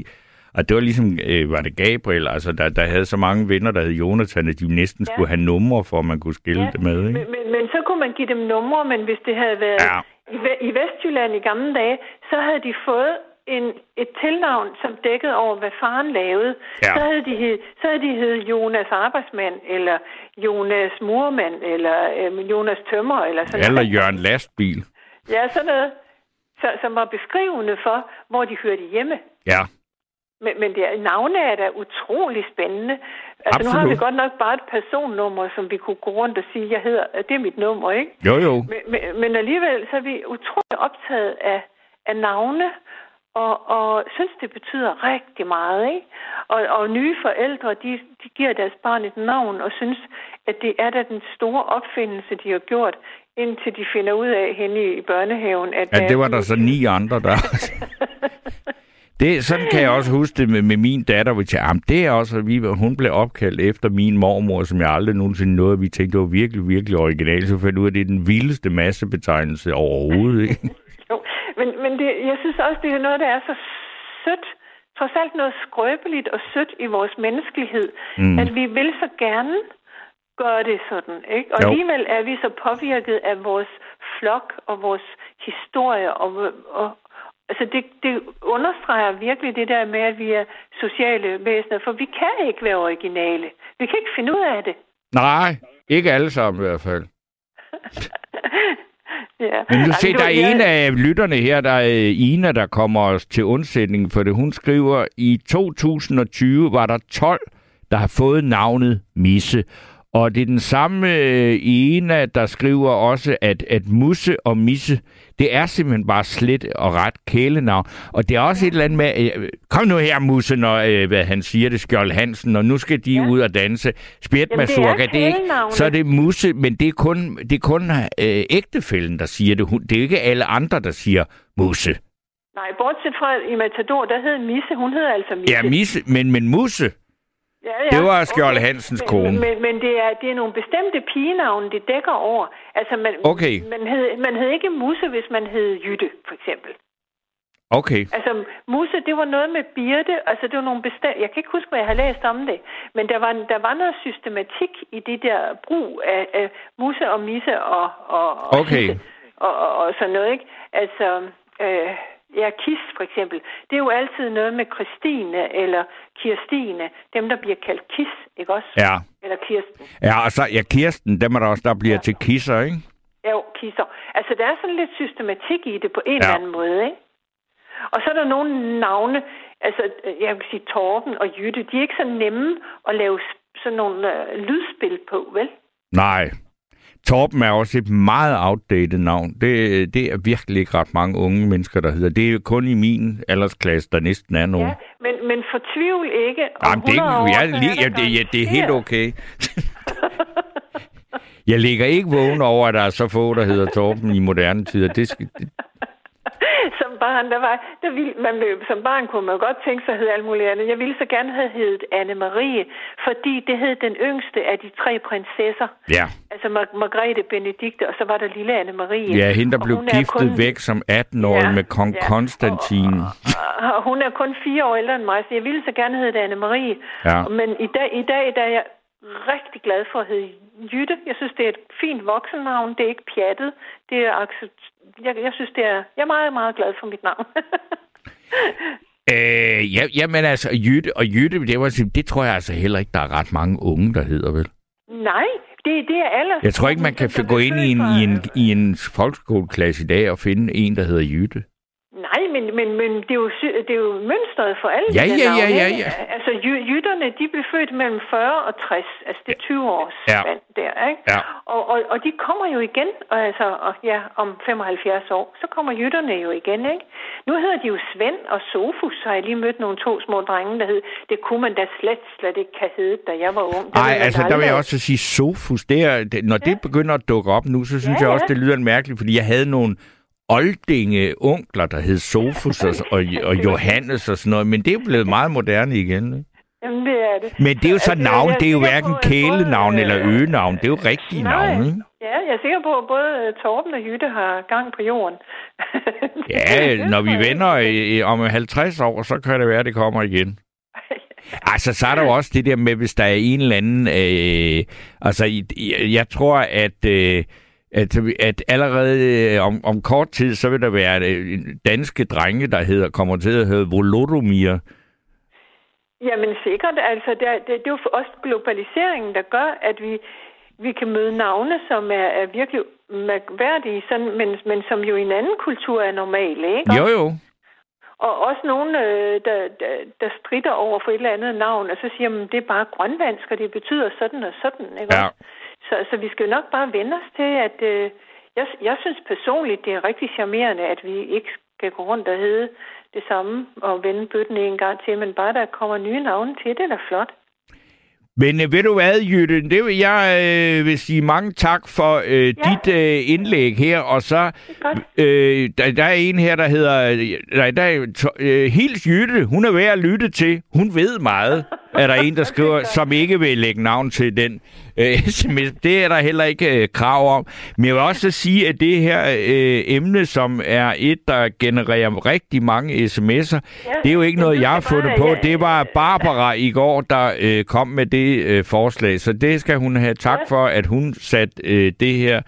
og det var ligesom, øh, var det Gabriel, altså, der, der havde så mange venner, der hed Jonathan, at de næsten Ja. skulle have numre, for at man kunne skille Ja, det med, ikke? Men, men, men så kunne man give dem numre, men hvis det havde været Ja. i, i Vestjylland i gamle dage, så havde de fået en, et tilnavn, som dækkede over, hvad faren lavede. Ja. Så havde de så havde de hed Jonas Arbejdsmand, eller Jonas Murmand, eller øh, Jonas Tømmer, eller sådan Eller noget. Jørgen Lastbil. Ja, sådan noget, så, som var beskrivende for, hvor de hørte hjemme. Ja. Men, men det navne er da utrolig spændende. Altså nu har vi Absolut. godt nok bare et personnummer, som vi kunne gå rundt og sige, jeg hedder, det er mit nummer, ikke? Jo, jo. Men, men, men alligevel så er vi utrolig optaget af, af navne, og, og synes, det betyder rigtig meget. Ikke? Og, og nye forældre, de, de giver deres barn et navn, og synes, at det er da den store opfindelse, de har gjort, indtil de finder ud af henne i, børnehaven, at Ja, det var der så ni andre, der... Det, sådan kan jeg også huske det med, med min datter. Vi tænkte, "Jamen, det er også, vi, hun blev opkaldt efter min mormor, som jeg aldrig nogensinde nåede. Vi tænkte, det var virkelig, virkelig originalt. Så fandt ud af, at det er den vildeste massebetegnelse overhovedet. Ikke? Men, men det, jeg synes også, det er noget, der er så sødt. Trods alt noget skrøbeligt og sødt i vores menneskelighed. Mm. At vi vil så gerne gøre det sådan, ikke? Og Jo. alligevel er vi så påvirket af vores flok og vores historie. Og, og, altså det, det understreger virkelig det der med, at vi er sociale væsener. For vi kan ikke være originale. Vi kan ikke finde ud af det. Nej, ikke alle sammen i hvert fald. ja. Men nu se, der er en af lytterne her, der er Ina, der kommer os til undsætning for det. Hun skriver, i 2020 var der 12, der har fået navnet Misse. Og det er den samme øh, Ina, der skriver også, at, at Musse og Misse, det er simpelthen bare slet og ret kælenavn. Og det er også et eller andet med, øh, kom nu her Musse, når øh, hvad han siger, det Skjold Hansen, og nu skal de Ja. ud og danse. Spjæt Jamen, med det er surka, det er ikke, så er det Musse, men det er kun, det er kun øh, ægtefælden, der siger det. Det er ikke alle andre, der siger Musse. Nej, bortset fra i Matador, der hed Misse. Hun hedder altså Misse. Ja, Misse, men, men Musse, ja, ja. det var Skjold Hansens Men- kone. Men, men det, er, det er nogle bestemte pigenavne, det dækker over. Altså, man, Okay. man, hed, man hed ikke Musse, hvis man hed Jytte, for eksempel. Okay. Altså, Musse, det var noget med Birte. Altså, det var nogle bestemte... Jeg kan ikke huske, hvad jeg har læst om det. Men der var, der var noget systematik i det der brug af, af Musse og Misse og, og, og Okay. Og, og, og sådan noget, ikke? Altså, øh, ja, Kis for eksempel. Det er jo altid noget med Christine eller Kirstine. Dem, der bliver kaldt Kis, ikke også? Ja. Eller Kirsten. Ja, og så ja, Kirsten, dem er der også, der bliver til kisser, ikke? Ja, jo, Kisser. Altså, der er sådan lidt systematik i det på en Ja. eller anden måde, ikke? Og så er der nogle navne, altså, jeg vil sige Torben og Jytte, de er ikke så nemme at lave sådan nogle øh, lydspil på, vel? Nej. Torben er også et meget outdated navn. Det, det er virkelig ikke ret mange unge mennesker, der hedder. Det er jo kun i min aldersklasse, der næsten er nogen. Ja, men, men fortvivl ikke. Om Jamen, det, er 100 år, ikke- så jeg, lige, ja, det, ja, det er helt okay. jeg ligger ikke vågen over, at der er så få, der hedder Torben i moderne tider. Det skal, det, barn, der var, der ville, man, som barn kunne man godt tænke sig at hedde alt muligt andet. Jeg ville så gerne have heddet Anne-Marie, fordi det hed den yngste af de tre prinsesser. ja. Altså Mar- Margrethe Benedikte, og så var der lille Anne-Marie. ja, hende, der Og blev giftet kun- væk som 18-årig Ja, med kong ja. Konstantin. Og- og hun er kun fire år ældre end mig, så jeg ville så gerne hedde Anne-Marie. Ja. Men i dag, i dag er jeg rigtig glad for at hedde Jytte. Jeg synes, det er et fint voksennavn. Det er ikke pjattet. Det er accept... jeg, jeg synes, det er... Jeg er meget, meget glad for mit navn. Øh, ja, jamen altså, Jytte, og Jytte, det, var, det tror jeg altså heller ikke, der er ret mange unge, der hedder, vel? Nej, det, det er alle. Jeg tror ikke, man kan gå ind i en, i, en, i en folkeskoleklasse i dag og finde en, der hedder Jytte. Men, men, men det, er jo, det er jo mønstret for alle Ja, de ja, ja, navne, ja, ikke? ja. Altså, jy- jytterne, de blev født mellem 40 og 60. Altså, det er 20 års Ja. der, ikke? Ja. Og, og, og de kommer jo igen, og altså, og, ja, om 75 år, så kommer jytterne jo igen, ikke? Nu hedder de jo Svend og Sofus, så har jeg lige mødt nogle to små drenge, der hed, det kunne man da slet, slet ikke kan hedde, da jeg var ung. Nej, altså der vil jeg også sige Sofus. Det er, det, når det begynder at dukke op nu, så synes Ja, jeg også, ja. det lyder mærkeligt, fordi jeg havde nogle oldinge onkler, der hed Sofus og, og, og Johannes og sådan noget, men det er blevet meget moderne igen. Ikke? Jamen, det er det. Men det er jo så Altså, navn, jeg det er jo hverken på, at både, kælenavn øh, eller øgenavn, det er jo rigtige Nej. navne. ikke? Ja, jeg er sikker på, at både øh, Torben og Jytte har gang på jorden. Ja, når vi vender i- om 50 år, så kan det være, at det kommer igen. Altså, så er der jo også det der med, hvis der er en eller anden... Øh, altså, i- jeg tror, at... Øh, at, at allerede øh, om, om kort tid, så vil der være øh, danske drenge, der hedder, kommer til at hedde Volodomir. Jamen sikkert. Altså, det, er, det, det er jo også globaliseringen, der gør, at vi, vi kan møde navne, som er, er virkelig mærkværdige, sådan, men, men som jo i en anden kultur er normale, ikke? Jo, jo. Og også nogen, øh, der, der, der strider over for et eller andet navn, og så siger man, det er bare grønlandsk, og det betyder sådan og sådan, ikke? Ja. Så, så vi skal jo nok bare vende os til, at øh, jeg, jeg synes personligt, det er rigtig charmerende, at vi ikke skal gå rundt og hedde det samme og vende bøtten en gang til, men bare der kommer nye navne til, det er da flot. Men øh, ved du hvad, Jytte, det vil jeg øh, vil sige mange tak for øh, ja. dit øh, indlæg her, og så øh, der, der er en her, der hedder, øh, nej, der er øh, Hils Jytte, hun er værd at lytte til, hun ved meget, er der en, der skriver, som ikke vil lægge navn til den øh, sms. Det er der heller ikke øh, krav om. Men jeg vil også sige, at det her øh, emne, som er et, der genererer rigtig mange sms'er, Ja, det er jo ikke noget, jeg har fundet bare- på. ja, Det var Barbara i går, der øh, kom med det øh, forslag. Så det skal hun have tak for, at hun satte øh, det her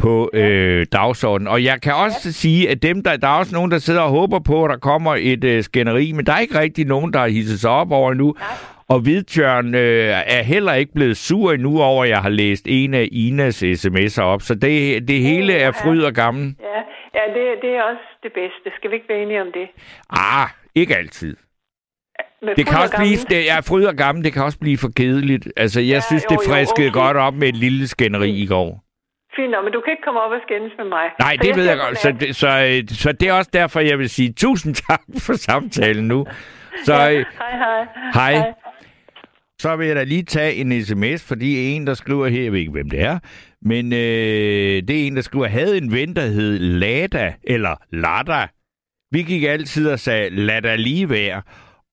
på øh, dagsordenen. Og jeg kan også ja. sige, at dem der, der er også nogen, der sidder og håber på, at der kommer et øh, skænderi, men der er ikke rigtig nogen, der har hisset sig op over endnu. Og Hvidtjørn øh, er heller ikke blevet sur endnu over, at jeg har læst en af Inas sms'er op. Så det, det hele er fryd og gammel. Ja, ja det, det er også det bedste. Skal vi ikke være enige om det? Ah, ikke altid. Med Det kan også blive, det er fryd og gammel, det kan også blive for kedeligt. Altså, jeg Ja, synes, jo, det jo, friskede okay. godt op med et lille skænderi i går. Fint, men du kan ikke komme op og skændes med mig. Nej, Så det ved siger jeg godt. Så, det- så, øh, så det er også derfor, jeg vil sige tusind tak for samtalen nu. Så, Ja, øh, hej, hej. hej. så vil jeg da lige tage en sms, fordi en, der skriver her, jeg ved ikke, hvem det er, men øh, det er en, der skriver, havde en ven, der hed Lada, eller Lada. Vi gik altid og sagde, lad der lige være.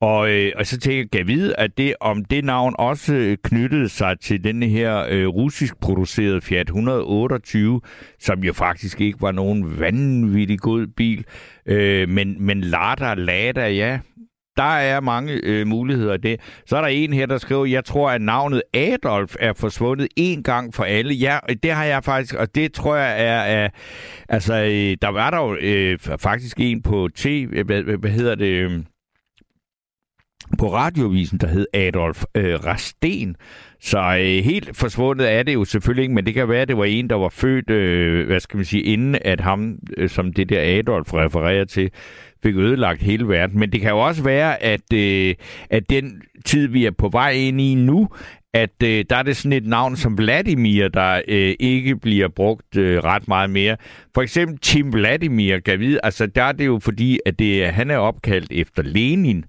Og, øh, og så tænkte jeg, kan jeg vide, at det, om det navn også knyttede sig til den her øh, russisk producerede Fiat 128, som jo faktisk ikke var nogen vanvittig god bil. Øh, men, men Lada, Lada, ja, der er mange øh, muligheder af det. Så er der en her, der skriver, jeg tror, at navnet Adolf er forsvundet en gang for alle. Ja, det har jeg faktisk, og det tror jeg er... er altså, øh, der var der jo øh, faktisk en på TV, hvad, hvad hedder det... Øhm, på radiovisen, der hed Adolf øh, Rasten. Så øh, helt forsvundet er det jo selvfølgelig ikke, men det kan være, at det var en, der var født, øh, hvad skal man sige, inden at ham, øh, som det der Adolf refererer til, fik ødelagt hele verden. Men det kan jo også være, at, øh, at den tid, vi er på vej ind i nu, at øh, der er det sådan et navn som Vladimir, der øh, ikke bliver brugt øh, ret meget mere. For eksempel Tim Vladimir, kan vide, altså der er det jo fordi, at det, han er opkaldt efter Lenin,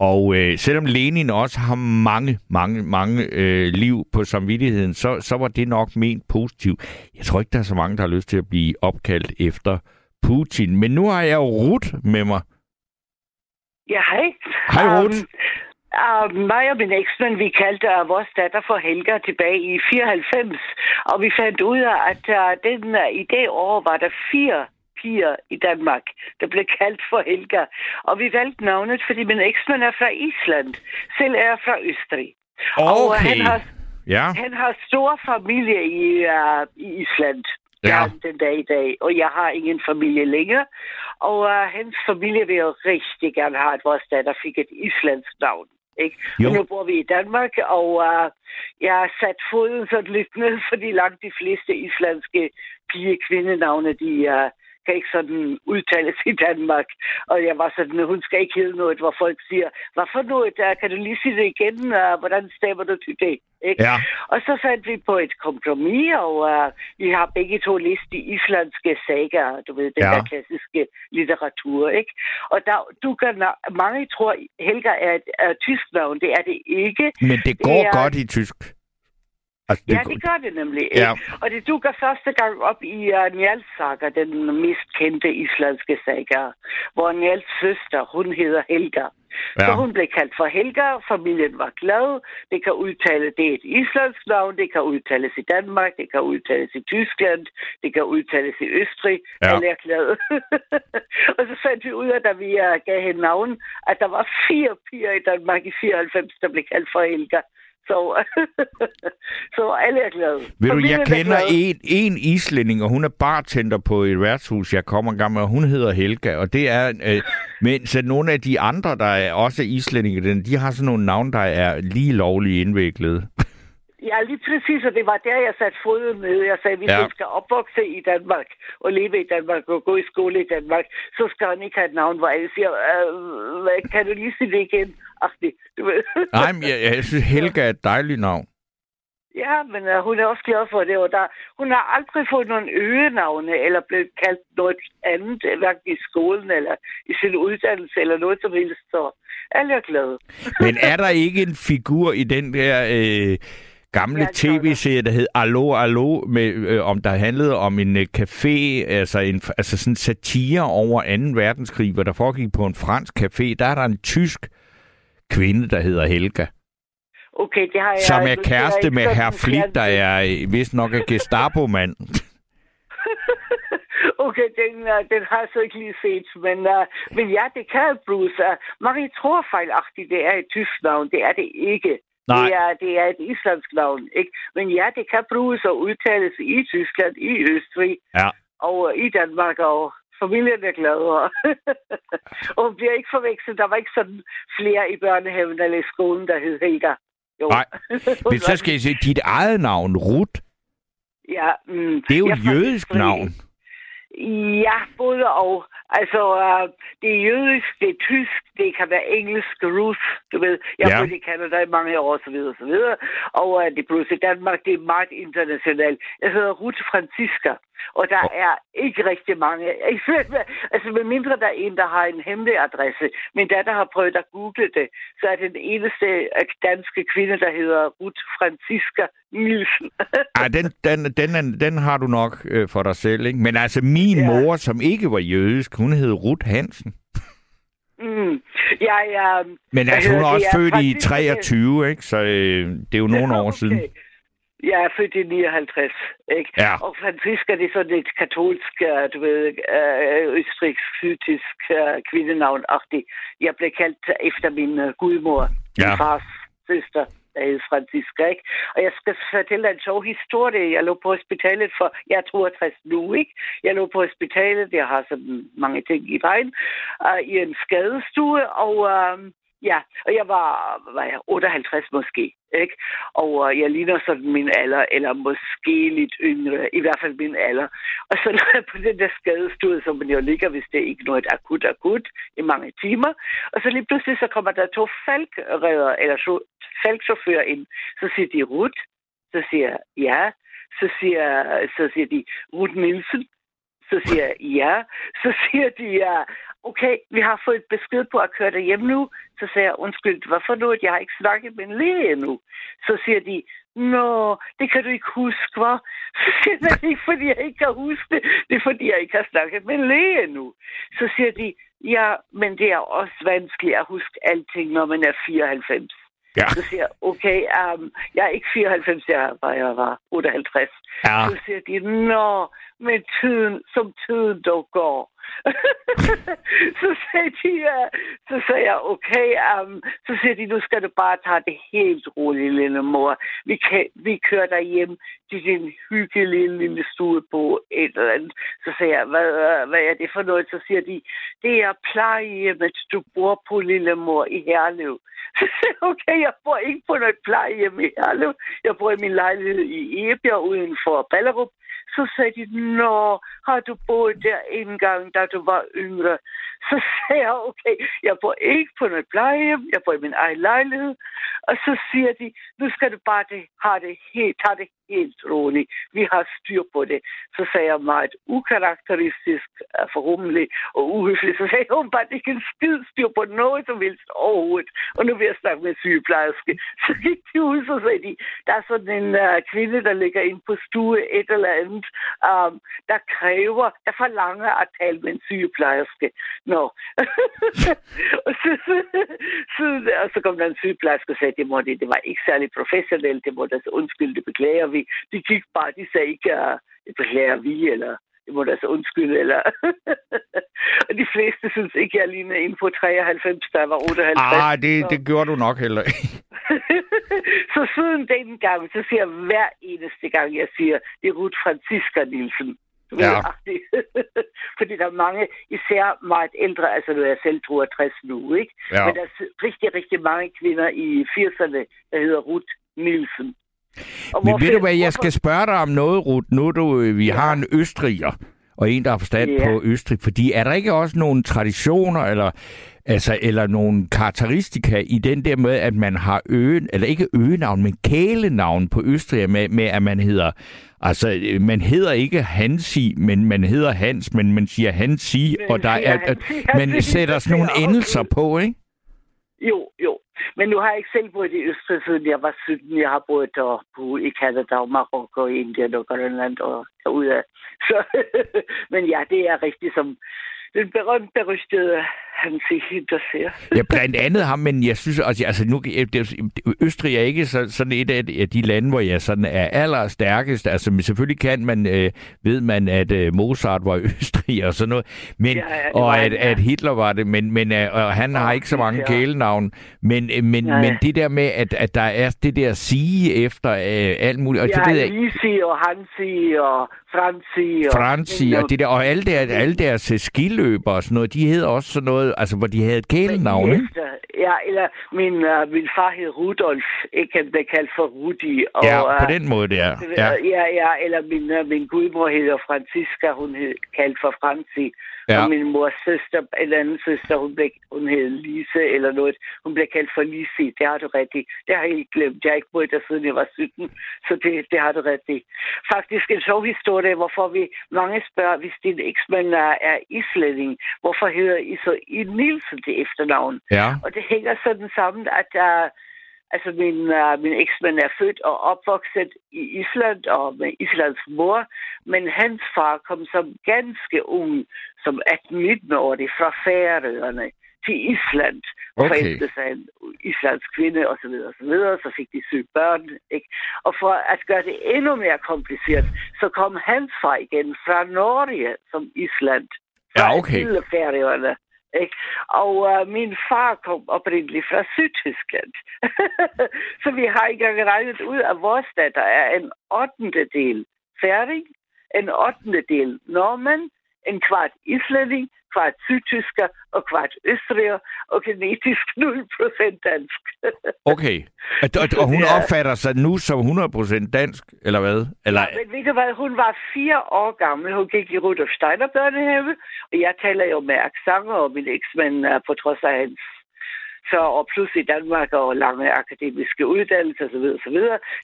og øh, selvom Lenin også har mange, mange, mange øh, liv på samvittigheden, så, så var det nok ment positivt. Jeg tror ikke, der er så mange, der har lyst til at blive opkaldt efter Putin. Men nu har jeg jo Ruth med mig. Ja, hej. Hej, Ruth. Um, uh, mig og min eksmand, vi kaldte uh, vores datter for Helga tilbage i 94, og vi fandt ud af, at uh, den, uh, i det år var der fire piger i Danmark, der blev kaldt for Helga. Og vi valgte navnet, fordi min eksmand er fra Island. Selv er fra Østrig. Okay. Og han har, ja. han har stor familie i, uh, i Island. Ja. Den dag i dag. Og jeg har ingen familie længere. Og uh, hans familie vil jo rigtig gerne have, at vores datter fik et islandsk navn. Ikke? Jo. Og nu bor vi i Danmark, og uh, jeg har sat foden sådan lidt ned, fordi langt de fleste islandske pige-kvindenavne, de uh, kan ikke sådan udtales i Danmark. Og jeg var sådan, hun skal ikke hedde noget, hvor folk siger, hvad for noget, der kan du lige sige det igen, uh, hvordan stemmer du til det? Ikke? Ja. Og så fandt vi på et kompromis, og uh, vi har begge to læst de islandske sager, du ved, den Ja. der klassiske litteratur, ikke? Og der, du kan, mange tror, Helga er et er tysk navn, det er det ikke. Men det går er- godt i tysk. Altså, Ja, det gør det nemlig. Ja. Og det dukker første gang op i uh, Njals saga, den mest kendte islandske saga, hvor Njals søster, hun hedder Helga. Ja. Så hun blev kaldt for Helga, familien var glad, det kan udtale, det er et islandsk navn, det kan udtales i Danmark, det kan udtales i Tyskland, det kan udtales i Østrig, Ja. alle er glade. og så fandt vi ud af, da vi uh, gav hende navn, at der var fire piger i Danmark i 94, der blev kaldt for Helga. Så, så alle er glade. Ved du, jeg er kender en, en islænding, og hun er bartender på et værtshus, jeg kommer engang med, og hun hedder Helga, og det er... Øh, men så nogle af de andre, der er også islændinge, den- de har sådan nogle navne, der er lige lovligt indviklede. Ja, lige præcis, og det var der, jeg satte foden ned. Jeg sagde, hvis Ja. han skal opvokse i Danmark, og leve i Danmark, og gå i skole i Danmark, så skal han ikke have et navn, hvor alle siger, øh, kan du lige sige det igen? Det, du ved. Nej, men jeg, jeg synes, Helga er et dejligt navn. Ja, men uh, hun er også glad for det, og der, hun har aldrig fået nogen øgenavne, eller blevet kaldt noget andet, hverken i skolen, eller i sin uddannelse, eller noget som helst, så alle er glade. Men er der ikke en figur i den der øh, gamle Ja, tv-serie, der hed Allo Allo, med, øh, om der handlede om en øh, café, altså, en, altså sådan satire over 2. verdenskrig, hvor der foregik på en fransk café. Der er der en tysk kvinde, der hedder Helga, Okay, det har jeg... som er kæreste med herr Flick, der er øh, vist nok er Gestapo-mand. okay, den, uh, den har jeg så ikke lige set, men, uh, men ja, det kan Bruce. Uh, Marie tror fejlagtigt, det er et tysk navn. Det er det ikke. Nej. Det er, det er et islandsk navn, ikke? Men ja, det kan bruges og udtales i Tyskland, i Østrig Ja. og i Danmark, og familien er glad. Og, og hun bliver ikke forvekslet. Der var ikke sådan flere i børnehaven eller i skolen, der hed Helga. Jo. Nej. Men så skal jeg se, dit eget navn, Ruth, Ja, mm, det er jo et jødisk navn. Ja, både og. Altså, uh, det er jødisk, det er tysk, det kan være engelsk, Ruth, du ved. Jeg Ja. har boet i Canada i mange år, så videre, så videre. Og uh, det er plus i Danmark, det er meget internationalt. Jeg hedder Ruth Franziska, og der Oh. er ikke rigtig mange. altså, med mindre der er en, der har en hemmelig adresse. Min datter har prøvet at google det, så er den eneste øh, danske kvinde, der hedder Ruth Franziska Nielsen. Ej, den, den, den, er, den har du nok øh, for dig selv, ikke? Men altså, min Ja. mor, som ikke var jødisk, hun hed Ruth Hansen. Mm. Jeg, jeg, Men altså, hun er også født i Francisca- 23, ikke? Så øh, det er jo nogle år siden. Jeg er født i 59, ikke? Ja. Og Franziska, det er sådan et katolsk, du ved, øh, østrigsk, sydtysk øh, kvindenavn. -agtigt. Jeg blev kaldt efter min øh, gudmor, Ja. min fars søster, der hed Franziska, ikke? Og jeg skal fortælle dig en sjov historie. Jeg lå på hospitalet for, jeg er 62 nu, ikke? Jeg lå på hospitalet, jeg har sådan mange ting i vejen, øh, i en skadestue, og øh, ja, og jeg var, var jeg 58 måske, ikke? Og øh, jeg ligner sådan min alder, eller måske lidt yngre, i hvert fald min alder. Og så når jeg på den der skadestue, som man jo ligger, hvis det er ikke noget akut akut, i mange timer. Og så lige pludselig, så kommer der to falkredder, eller falkchauffører ind. Så siger de, Rut. Så siger jeg, ja. Så siger, så siger de, Rut Nielsen. Så siger jeg, ja. Så siger de, ja, okay, vi har fået besked på at køre dig hjem nu. Så siger jeg, undskyld, hvorfor nu, at jeg har ikke snakket med en læge endnu? Så siger de, Nå, det kan du ikke huske, hva'? Så siger jeg, det er ikke, fordi jeg ikke kan huske det. Det er, fordi jeg ikke har snakket med en læge endnu. Så siger de, ja, men det er også vanskeligt at huske alting, når man er 94. Ja. Så siger jeg, okay, um, jeg er ikke 94, jeg var, jeg var 58. Ja. Så siger de, nå, men tiden, som tiden dog går. så sagde de, uh, så sagde jeg, okay, um, så siger de, nu skal du bare tage det helt roligt, lille mor. Vi, kan, vi kører dig hjem til din hyggelige lille stue på et eller andet. Så sagde jeg, hvad, øh, hvad er det for noget? Så siger de, det er plejehjemmet, du bor på, lille mor, i Herlev. Så sagde jeg, okay, jeg bor ikke på noget plejehjem i Herlev. Jeg bor i min lejlighed i Ebjerg uden for Ballerup. Så sagde de, nå, har du boet der engang, da du var yngre? Så sagde jeg, okay, jeg bor ikke på noget plejehjem, jeg bor i min egen lejlighed. Og så siger de, nu skal du bare det, have det helt, tage det helt rolig. Vi har styr på det. Så sagde jeg meget ukarakteristisk, øh, forhåbentlig og uhøfligt. Så sagde hun bare, ikke en skid styr på noget som helst overhovedet. Og nu vil jeg snakke med sygeplejerske. Så gik de ud, så sagde de, der er sådan en uh, kvinde, der ligger inde på stue et eller andet, um, der kræver, der forlanger at tale med en sygeplejerske. Nå. og, så, så, så, og så kom der en sygeplejerske og sagde, det, må det, det var ikke særlig professionelt, det må der undskylde, det beklager vi. De gik bare, de sagde ikke, beklager vi, eller det må der så undskylde, eller... og de fleste synes ikke, jeg ligner en på 93, der var 58. Ah, det, det gjorde du nok heller ikke. så siden den gang, så siger jeg hver eneste gang, jeg siger, det er Ruth Franziska Nielsen. Ja. Fordi der er mange, især meget ældre, altså nu er jeg selv 62 nu, ikke? Ja. Men der er rigtig, rigtig mange kvinder i 80'erne, der hedder Ruth Nielsen. Og Men ved du hvad, jeg skal spørge dig om noget, Ruth. Nu du, øh, vi har en østriger, og en, der har forstand Ja. på Østrig. Fordi er der ikke også nogle traditioner, eller, altså, eller nogle karakteristika i den der med, at man har øen, eller ikke øgenavn, men kælenavn på Østrig, med, med at man hedder, altså, øh, man hedder ikke Hansi, men man hedder Hans, men man siger Hansi, Men og der er, at, man sætter sådan nogle er endelser på, ikke? Jo, jo. Men nu har jeg ikke selv boet i Østrig, siden jeg var 17. Jeg har boet der på, i Canada og Marokko, Indien og Grønland og derude. Så, men ja, det er rigtigt som den berømte, berygtede Hansi Hinter siger. Ja, blandt andet ham, men jeg synes også, altså nu, det- Østrig er ikke så, sådan et af de lande, hvor jeg sådan er allerstærkest. Altså selvfølgelig kan man, øh, ved man, at øh, Mozart var Østrig og sådan noget, men, Ja, ja, det og at, han, at Hitler var det, men, men øh, og han har ikke så mange ja. kælenavn. Men, øh, men, Ja, ja. men det der med, at, at der er det der sige efter øh, alt muligt, og det Ja, jeg, Lisi og Hansi og Franzi. Og, Franci og det der, og alle, der, alle deres skiløber og sådan noget, de hedder også sådan noget, altså hvor de havde et kælenavn, ikke? Ja, eller min, uh, min far hed Rudolf, ikke han blev kaldt for Rudi. Og, Ja, øh, på den måde der. Ja. Ja. ja, ja, eller min, uh, min gudmor hedder Franziska, hun hed kaldt for Franzi. Ja. Og min mors søster, en anden søster, hun, blev, hun hed Lise eller noget. Hun blev kaldt for Lise. Det har du i. Det har jeg helt glemt. Jeg har ikke boet der siden jeg var 17, så det, det har du i. Faktisk en sjov historie, hvorfor vi mange spørger, hvis din eksmand er, er islænding, hvorfor hedder I så I Nielsen til efternavn? Ja. Og det hænger sådan sammen, at der, altså min, uh, min eksmand er født og opvokset i Island og med Islands mor, men hans far kom som ganske ung, som 18-19-årig fra Færøerne til Island. Okay. Forelskede sig en islandsk kvinde, og så videre, og så videre. Så fik de syv børn, ikke? Og for at gøre det endnu mere kompliceret, så kom hans far igen fra Norge som Island. Fra Ja, okay. Færøerne. Ikke? Og uh, min far kom oprindeligt fra Sydtyskland. så vi har ikke engang regnet ud, at vores datter er en 8. del færing, en 8. del nordmand, en kvart islænding, kvart sydtysker og kvart østriger, og genetisk 0% dansk. Okay. Og, og, og hun Ja. opfatter sig nu som 100% dansk, eller hvad? Eller, Men ved du hvad, hun var fire år gammel. Hun gik i Rudolf Steiner børnehave, og jeg taler jo med accent, og min eksmand er på trods af hans så og plus i Danmark og lange akademiske uddannelser osv. osv.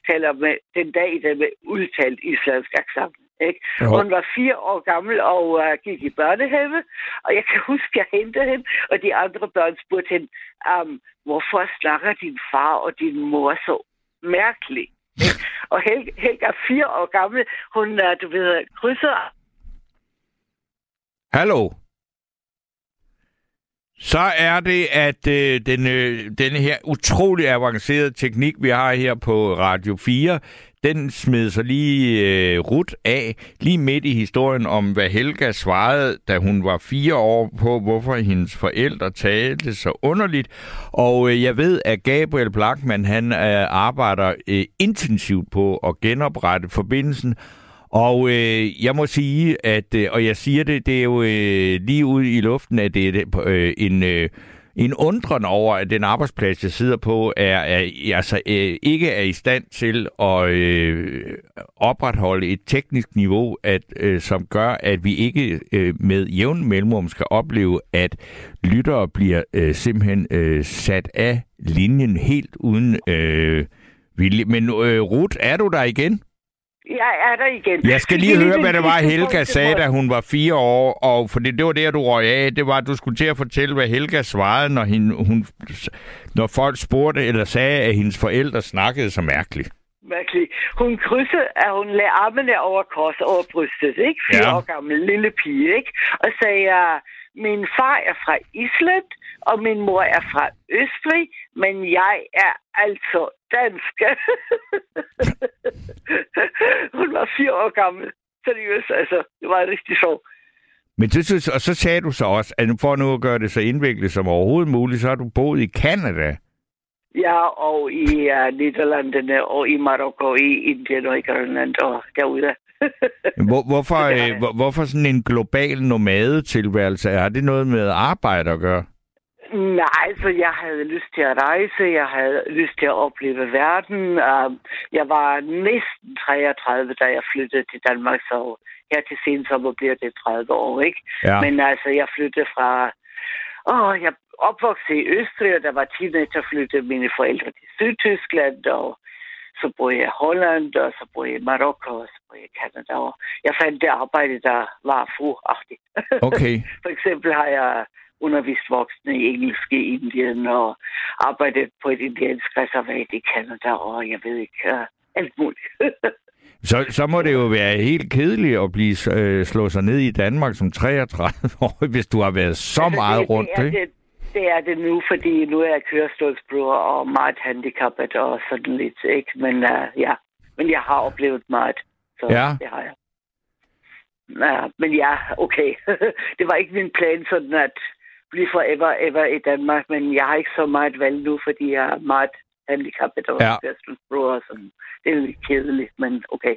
taler med den dag i dag med udtalt islandsk accent. Ikke? Jo. Hun var fire år gammel og uh, gik i børnehave, og jeg kan huske, at jeg hentede hende, og de andre børn spurgte hende, um, hvorfor snakker din far og din mor så mærkeligt? Ikke? Og Helga, Helga fire år gammel. Hun er, du ved, krydser Hallo? Så er det, at øh, den, øh, denne her utrolig avancerede teknik, vi har her på Radio 4, den smed sig lige øh, rut af, lige midt i historien om, hvad Helga svarede, da hun var fire år på, hvorfor hendes forældre talte så underligt. Og øh, jeg ved, at Gabriel Blackman, han øh, arbejder øh, intensivt på at genoprette forbindelsen, og øh, jeg må sige, at, øh, og jeg siger det, det er jo øh, lige ude i luften, at det er øh, en, øh, en undren over, at den arbejdsplads, jeg sidder på, er, er altså, øh, ikke er i stand til at øh, opretholde et teknisk niveau, at, øh, som gør, at vi ikke øh, med jævn mellemrum skal opleve, at lyttere bliver øh, simpelthen øh, sat af linjen helt uden øh, vilje. Men øh, Ruth, er du der igen? Jeg er der igen. Jeg skal lige høre, hvad det var, Helga sagde, da hun var fire år, og for det, det var der, du røg af. Det var, at du skulle til at fortælle, hvad Helga svarede, når, hende, hun, når folk spurgte eller sagde, at hendes forældre snakkede så mærkeligt. Mærkeligt. Hun krydsede, at hun lagde armene over kors over brystet, ikke? Fire Ja. år gammel lille pige, ikke? Og sagde, at min far er fra Island, og min mor er fra Østrig, men jeg er altså dansk. hun var fire år gammel. Seriøst, altså. Det var rigtig sjovt. Men det, synes- og så sagde du så også, at for nu at gøre det så indviklet som overhovedet muligt, så har du boet i Kanada. Ja, og i uh, Nederlandene, og i Marokko, i Indien og i Grønland og derude. Hvor, hvorfor, øh, hvor, hvorfor sådan en global nomadetilværelse? Har det noget med arbejde at gøre? Nej, altså jeg havde lyst til at rejse, jeg havde lyst til at opleve verden. Uh, jeg var næsten 33, da jeg flyttede til Danmark, så her til sensommer bliver det 30 år, ikke? Ja. Men altså, jeg flyttede fra... Åh, jeg opvokset i Østrig, og der var teenager, flyttede mine forældre til Sydtyskland, og så boede jeg i Holland, og så boede jeg i Marokko, og så boede jeg i Canada. Og jeg fandt det arbejde, der var fruagtigt. Okay. For eksempel har jeg undervist voksne i engelsk i Indien og arbejdet på et indiansk reservat i Canada, og jeg ved ikke, uh, alt muligt. Så, så må det jo være helt kedeligt at blive øh, slå sig ned i Danmark som 33 år, hvis du har været så meget det, rundt. det, er ikke? det, det er det nu, fordi nu er jeg kørestolsbruger og meget handicappet og sådan lidt, ikke? Men uh, ja, men jeg har oplevet meget, så Ja. det har jeg. Ja, men ja, okay. det var ikke min plan sådan at blive forever ever i Danmark, men jeg har ikke så meget valg nu, fordi jeg er meget handicappet og Ja. kørestolsbruger, så det er lidt kedeligt, men okay.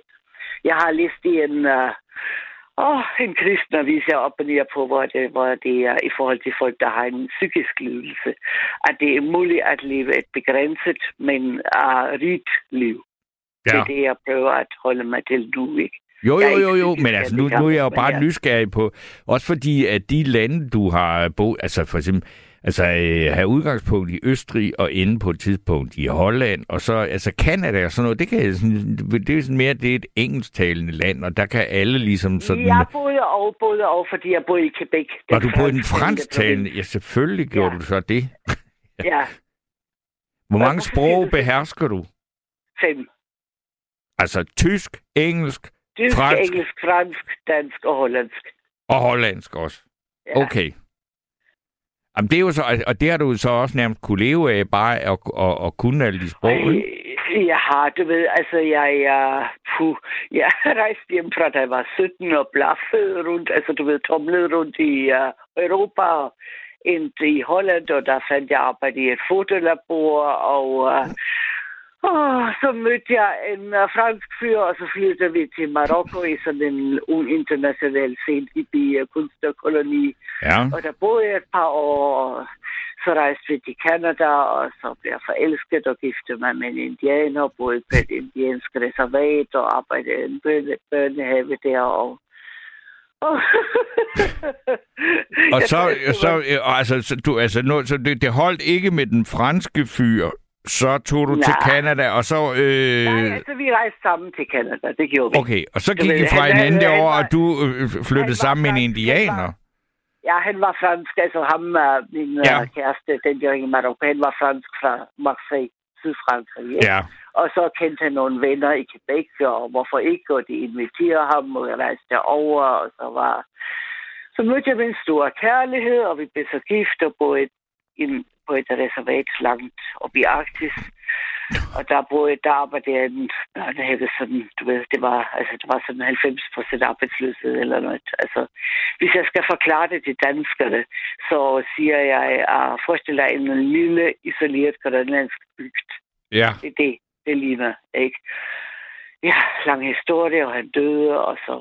Jeg har læst i en, uh, oh, en kristen avis, jeg abonnerer på, hvor det, hvor det er i forhold til folk, der har en psykisk lidelse, at det er muligt at leve et begrænset, men uh, rigt liv. Det er det, jeg prøver at holde mig til nu, ikke? Jo, jo, jo, jo, men altså nu, nu er jeg jo bare ja. nysgerrig på, også fordi at de lande, du har boet, altså for eksempel, altså øh, have udgangspunkt i Østrig og ende på et tidspunkt i Holland, og så, altså Kanada og sådan noget, det kan sådan, det er sådan mere, det er et engelsktalende land, og der kan alle ligesom sådan... Jeg boede og boede og, fordi jeg boede i Quebec. Den og du boede i den fransktalende ja selvfølgelig gjorde Ja. du så det. Ja, Hvor mange sprog behersker du? fem. Altså tysk, engelsk Tysk, Fransk. engelsk, fransk, dansk og hollandsk. og hollandsk også. Ja. Okay. Jamen, det er jo så, og det har du så også nærmest kunne leve af, bare at, at, at kunne alle de sprog, ikke? Jeg har, du ved, altså jeg, jeg, puh, jeg rejste hjem fra, da jeg var 17 og blaffede rundt, altså du ved, tomlede rundt i uh, Europa og endte i Holland, og der fandt jeg arbejde i et fotolabor, og uh, oh, så mødte jeg en uh, fransk fyr, og så flyttede vi til Marokko i sådan en international sent hippie kunstnerkoloni. Ja. Og der boede jeg et par år, og så rejste vi til Canada, og så blev jeg forelsket og giftede mig med en indianer, boede på et indiansk reservat og arbejdede i en børne, børnehave der, og Og så, så øh, altså, så, du, altså, nu, så det, det holdt ikke med den franske fyr, så tog du Nej. til Nej. Canada, og så... Øh, Nej, altså vi rejste sammen til Canada, det gjorde vi. okay, og så gik I fra han- hinanden derovre, var- og du øh, flyttede han var sammen med en indianer. Ja, han var fransk, altså ham, uh, min Ja. ja. kæreste, den der i Marokko, han var fransk fra Marseille, Sydfrankrig. ikke? Ja. Og så kendte han nogle venner i Quebec, og hvorfor ikke, og de inviterede ham, og jeg rejste derover, og så var... Så mødte jeg min store kærlighed, og vi blev så gift og boede in, på et reservat langt op i Arktis. Og der boede, der arbejdede jeg en børnehave, sådan, du ved, det var, altså, det var sådan 90 procent arbejdsløshed eller noget. Altså, hvis jeg skal forklare det til danskerne, så siger jeg, at forestil dig en lille, isoleret grønlandsk bygd. Ja. Det er det, det ligner, ikke? Ja, lang historie, og han døde, og så...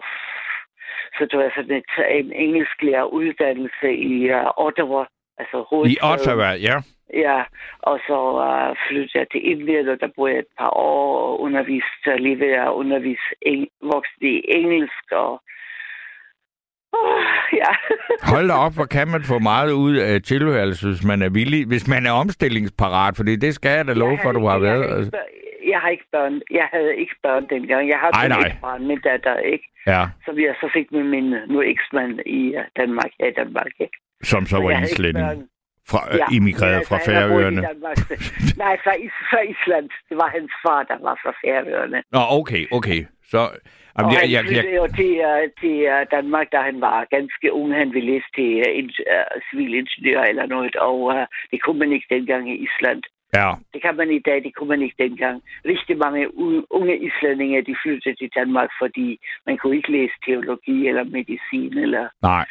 Så det var sådan et, en engelsklærer uddannelse i uh, Ottawa, altså I hovedstaden. Ottawa, ja. Ja, og så uh, flyttede jeg til Indien, og der boede jeg et par år og underviste, lige ved at undervise eng- voksne i engelsk, og uh, ja. Hold da op, hvor kan man få meget ud af tilværelse, hvis man er villig, hvis man er omstillingsparat, for det skal jeg da love for, du har jeg været. Havde Altså. ikke, bør- jeg har ikke børn. Jeg havde ikke børn dengang. Jeg har Ej, kun nej. et barn, min datter, ikke? Ja, Som jeg så fik med min nu eksmand i uh, Danmark, ja, i Danmark, ikke? Som så var islænding. Fra, ja, immigreret fra Færøerne. Danmark. Nej, fra, fra Island. Det var hans far, der var fra Færøerne. Nå, okay, okay. Så, jamen, og jeg, jeg, flyttede jeg, jo til, uh, til uh, Danmark, da han var ganske ung. Han ville læse til uh, uh, civilingeniør eller noget, og uh, det kunne man ikke dengang i Island. ja, Det kan man i dag, det kunne man ikke dengang. Rigtig mange unge islændinge, de flyttede til Danmark, fordi man kunne ikke læse teologi eller medicin eller nej.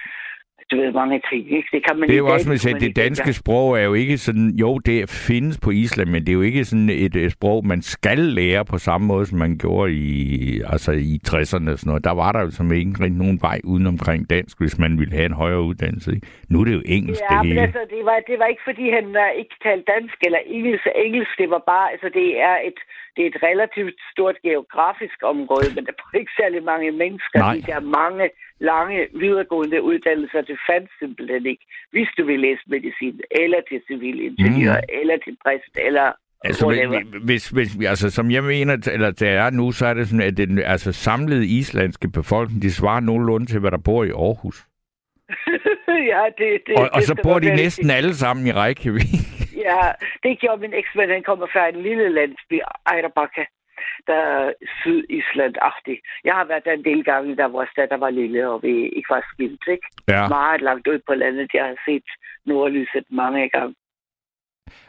Du ved, mange ting. Ikke? Det kan man Det er jo også man det ikke danske dengang. sprog er jo ikke sådan, jo, det findes på Island, men det er jo ikke sådan et, et sprog, man skal lære på samme måde, som man gjorde i, altså i 60'erne og sådan noget. Der var der jo som ikke rigtig nogen vej uden omkring dansk, hvis man ville have en højere uddannelse. Ikke? Nu er det jo engelsk, Ja, det men hele. altså, det var, det var ikke, fordi han uh, ikke talte dansk eller engelsk. Engelsk, det var bare, altså, det er et, det er et relativt stort geografisk område, men der er ikke særlig mange mennesker. Nej. De der mange lange videregående uddannelser, det fandt simpelthen ikke. Hvis du vil læse medicin, eller til civilingeniør, Mm. eller til præst, eller Altså, whatever. hvis, hvis, altså, som jeg mener, eller det er nu, så er det sådan, at den altså, samlede islandske befolkning, de svarer nogenlunde til, hvad der bor i Aarhus. ja, det, det, Og, og det så skal bor de næsten alle sammen i Reykjavik. Ja, det gjorde min eksmand. Han kommer fra en lille landsby, Ejderbakka, der er syd-Island-agtig. Jeg har været der en del gange, da vores datter var lille, og vi ikke var skilt, ikke? ja. Meget langt ud på landet. Jeg har set nordlyset mange gange.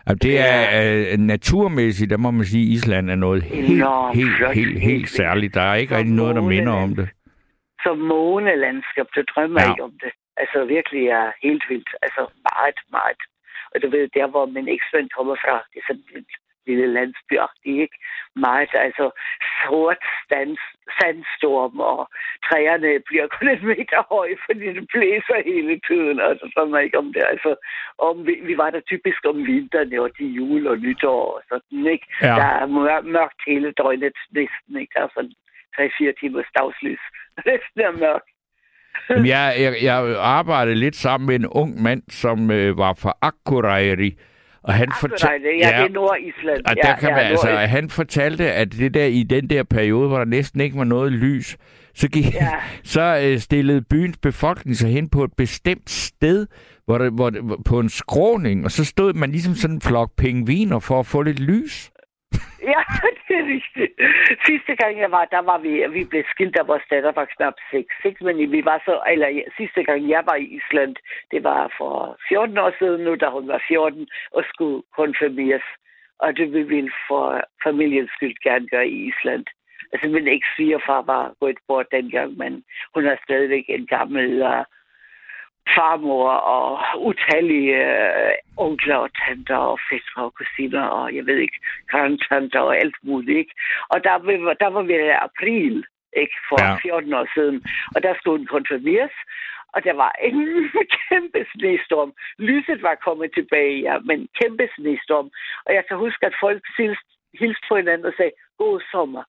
Altså, det er øh, naturmæssigt, der må man sige, at Island er noget helt, Enormt helt, flot, helt, helt helt særligt. Der er ikke rigtig noget, der minder om det. Som månelandskab, du drømmer ja. ikke om det. Altså virkelig er helt vildt. Altså meget, meget. Og du ved, der hvor min eksmand kommer fra, det er sådan en lille landsby, ikke? Meget, altså sort stands, sandstorm, og træerne bliver kun en meter høje, fordi det blæser hele tiden, og så drømmer jeg ikke om det. Altså, om vi, vi var der typisk om vinteren, og til jul og nytår og sådan, ikke? Ja. Der er mør- mørkt hele døgnet næsten, ikke? Der er sådan 3-4 timers dagslys. Resten er mørkt. Jamen, jeg, jeg, jeg arbejdede lidt sammen med en ung mand, som øh, var fra Akureyri. Og han Akkurat, ja, ja, det er Nordisland. Og ja, der kan ja, man, altså, Nordisland. han fortalte, at det der i den der periode, hvor der næsten ikke var noget lys, så, gik, Ja. så øh, stillede byens befolkning sig hen på et bestemt sted, hvor det, hvor det, på en skråning, og så stod man ligesom sådan en flok pingviner for at få lidt lys. Ja, det er rigtigt. Sidste gang jeg var, der var vi, vi blev skilt, af vores datter var knap 6. Ikke? Men vi var så, eller sidste gang jeg var i Island, det var for 14 år siden nu, da hun var 14 og skulle konfirmeres. Og det vi ville for familiens skyld gerne gøre i Island. Altså min eks-svigerfar var gået bort dengang, men hun er stadigvæk en gammel uh, farmor og utallige øh, onkler og tanter og fætter og kusiner og jeg ved ikke, grandtanter og alt muligt. Ikke? Og der, der var vi i april ikke, for ja. 14 år siden, og der stod en konfirmeres, og der var en kæmpe snestorm. Lyset var kommet tilbage, ja, men kæmpe snestorm. Og jeg kan huske, at folk hilste, hilste på hinanden og sagde, god sommer.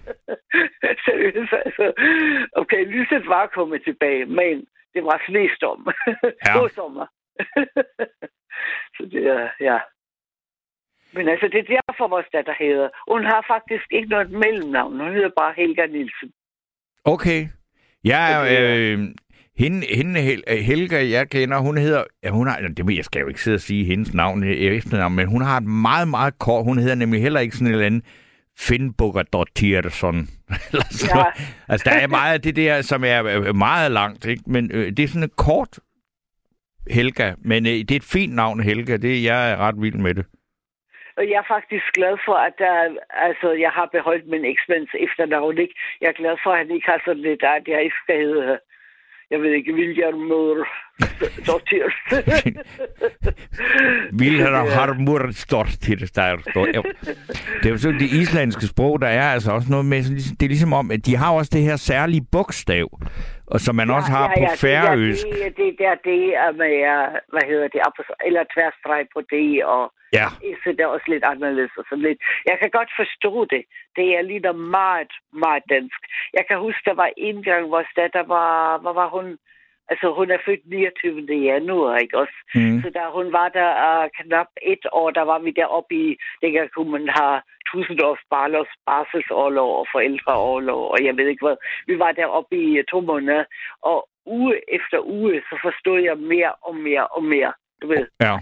Seriøst, altså. Okay, lyset var kommet tilbage, men det var snestorm. Ja. God sommer. så det er, ja. Men altså, det er derfor, vores datter hedder. Hun har faktisk ikke noget mellemnavn. Hun hedder bare Helga Nielsen. Okay. Ja, øh, hende, hende Helga, jeg kender, hun hedder... Ja, hun har, det jeg skal jo ikke sidde og sige hendes navn efternavn, men hun har et meget, meget kort... Hun hedder nemlig heller ikke sådan et eller andet Finnbogadottirsson. ja. altså, der er meget af det der, som er meget langt, ikke? men øh, det er sådan et kort Helga, men øh, det er et fint navn, Helga. Det, jeg er ret vild med det. Og jeg er faktisk glad for, at der, altså, jeg har beholdt min eksmænds efternavn. Ikke? Jeg er glad for, at han ikke har sådan lidt, at jeg ikke skal hedde jeg ved ikke, Viljarmur Dottir. Viljarmur Dottir, der står. Det er jo sådan, det islandske sprog, der er altså også noget med, det er ligesom om, at de har også det her særlige bogstav, og som man ja, også har ja, ja, på færøsk. Det, det, det, det er med, hvad hedder det, eller tværstreg på det, og ja. så det er også lidt anderledes og sådan lidt. Jeg kan godt forstå det. Det er lige meget, meget dansk. Jeg kan huske, der var en gang, hvor datter var, hvor var hun, Altså, hun er født 29. januar, ikke også? Mm. Så da hun var der uh, knap et år, der var vi deroppe i, det kunne man have tusindårs barlers barselsårlov og forældreårlov, og jeg ved ikke hvad. Vi var deroppe i to måneder, og uge efter uge, så forstod jeg mere og mere og mere. Du ved, ja.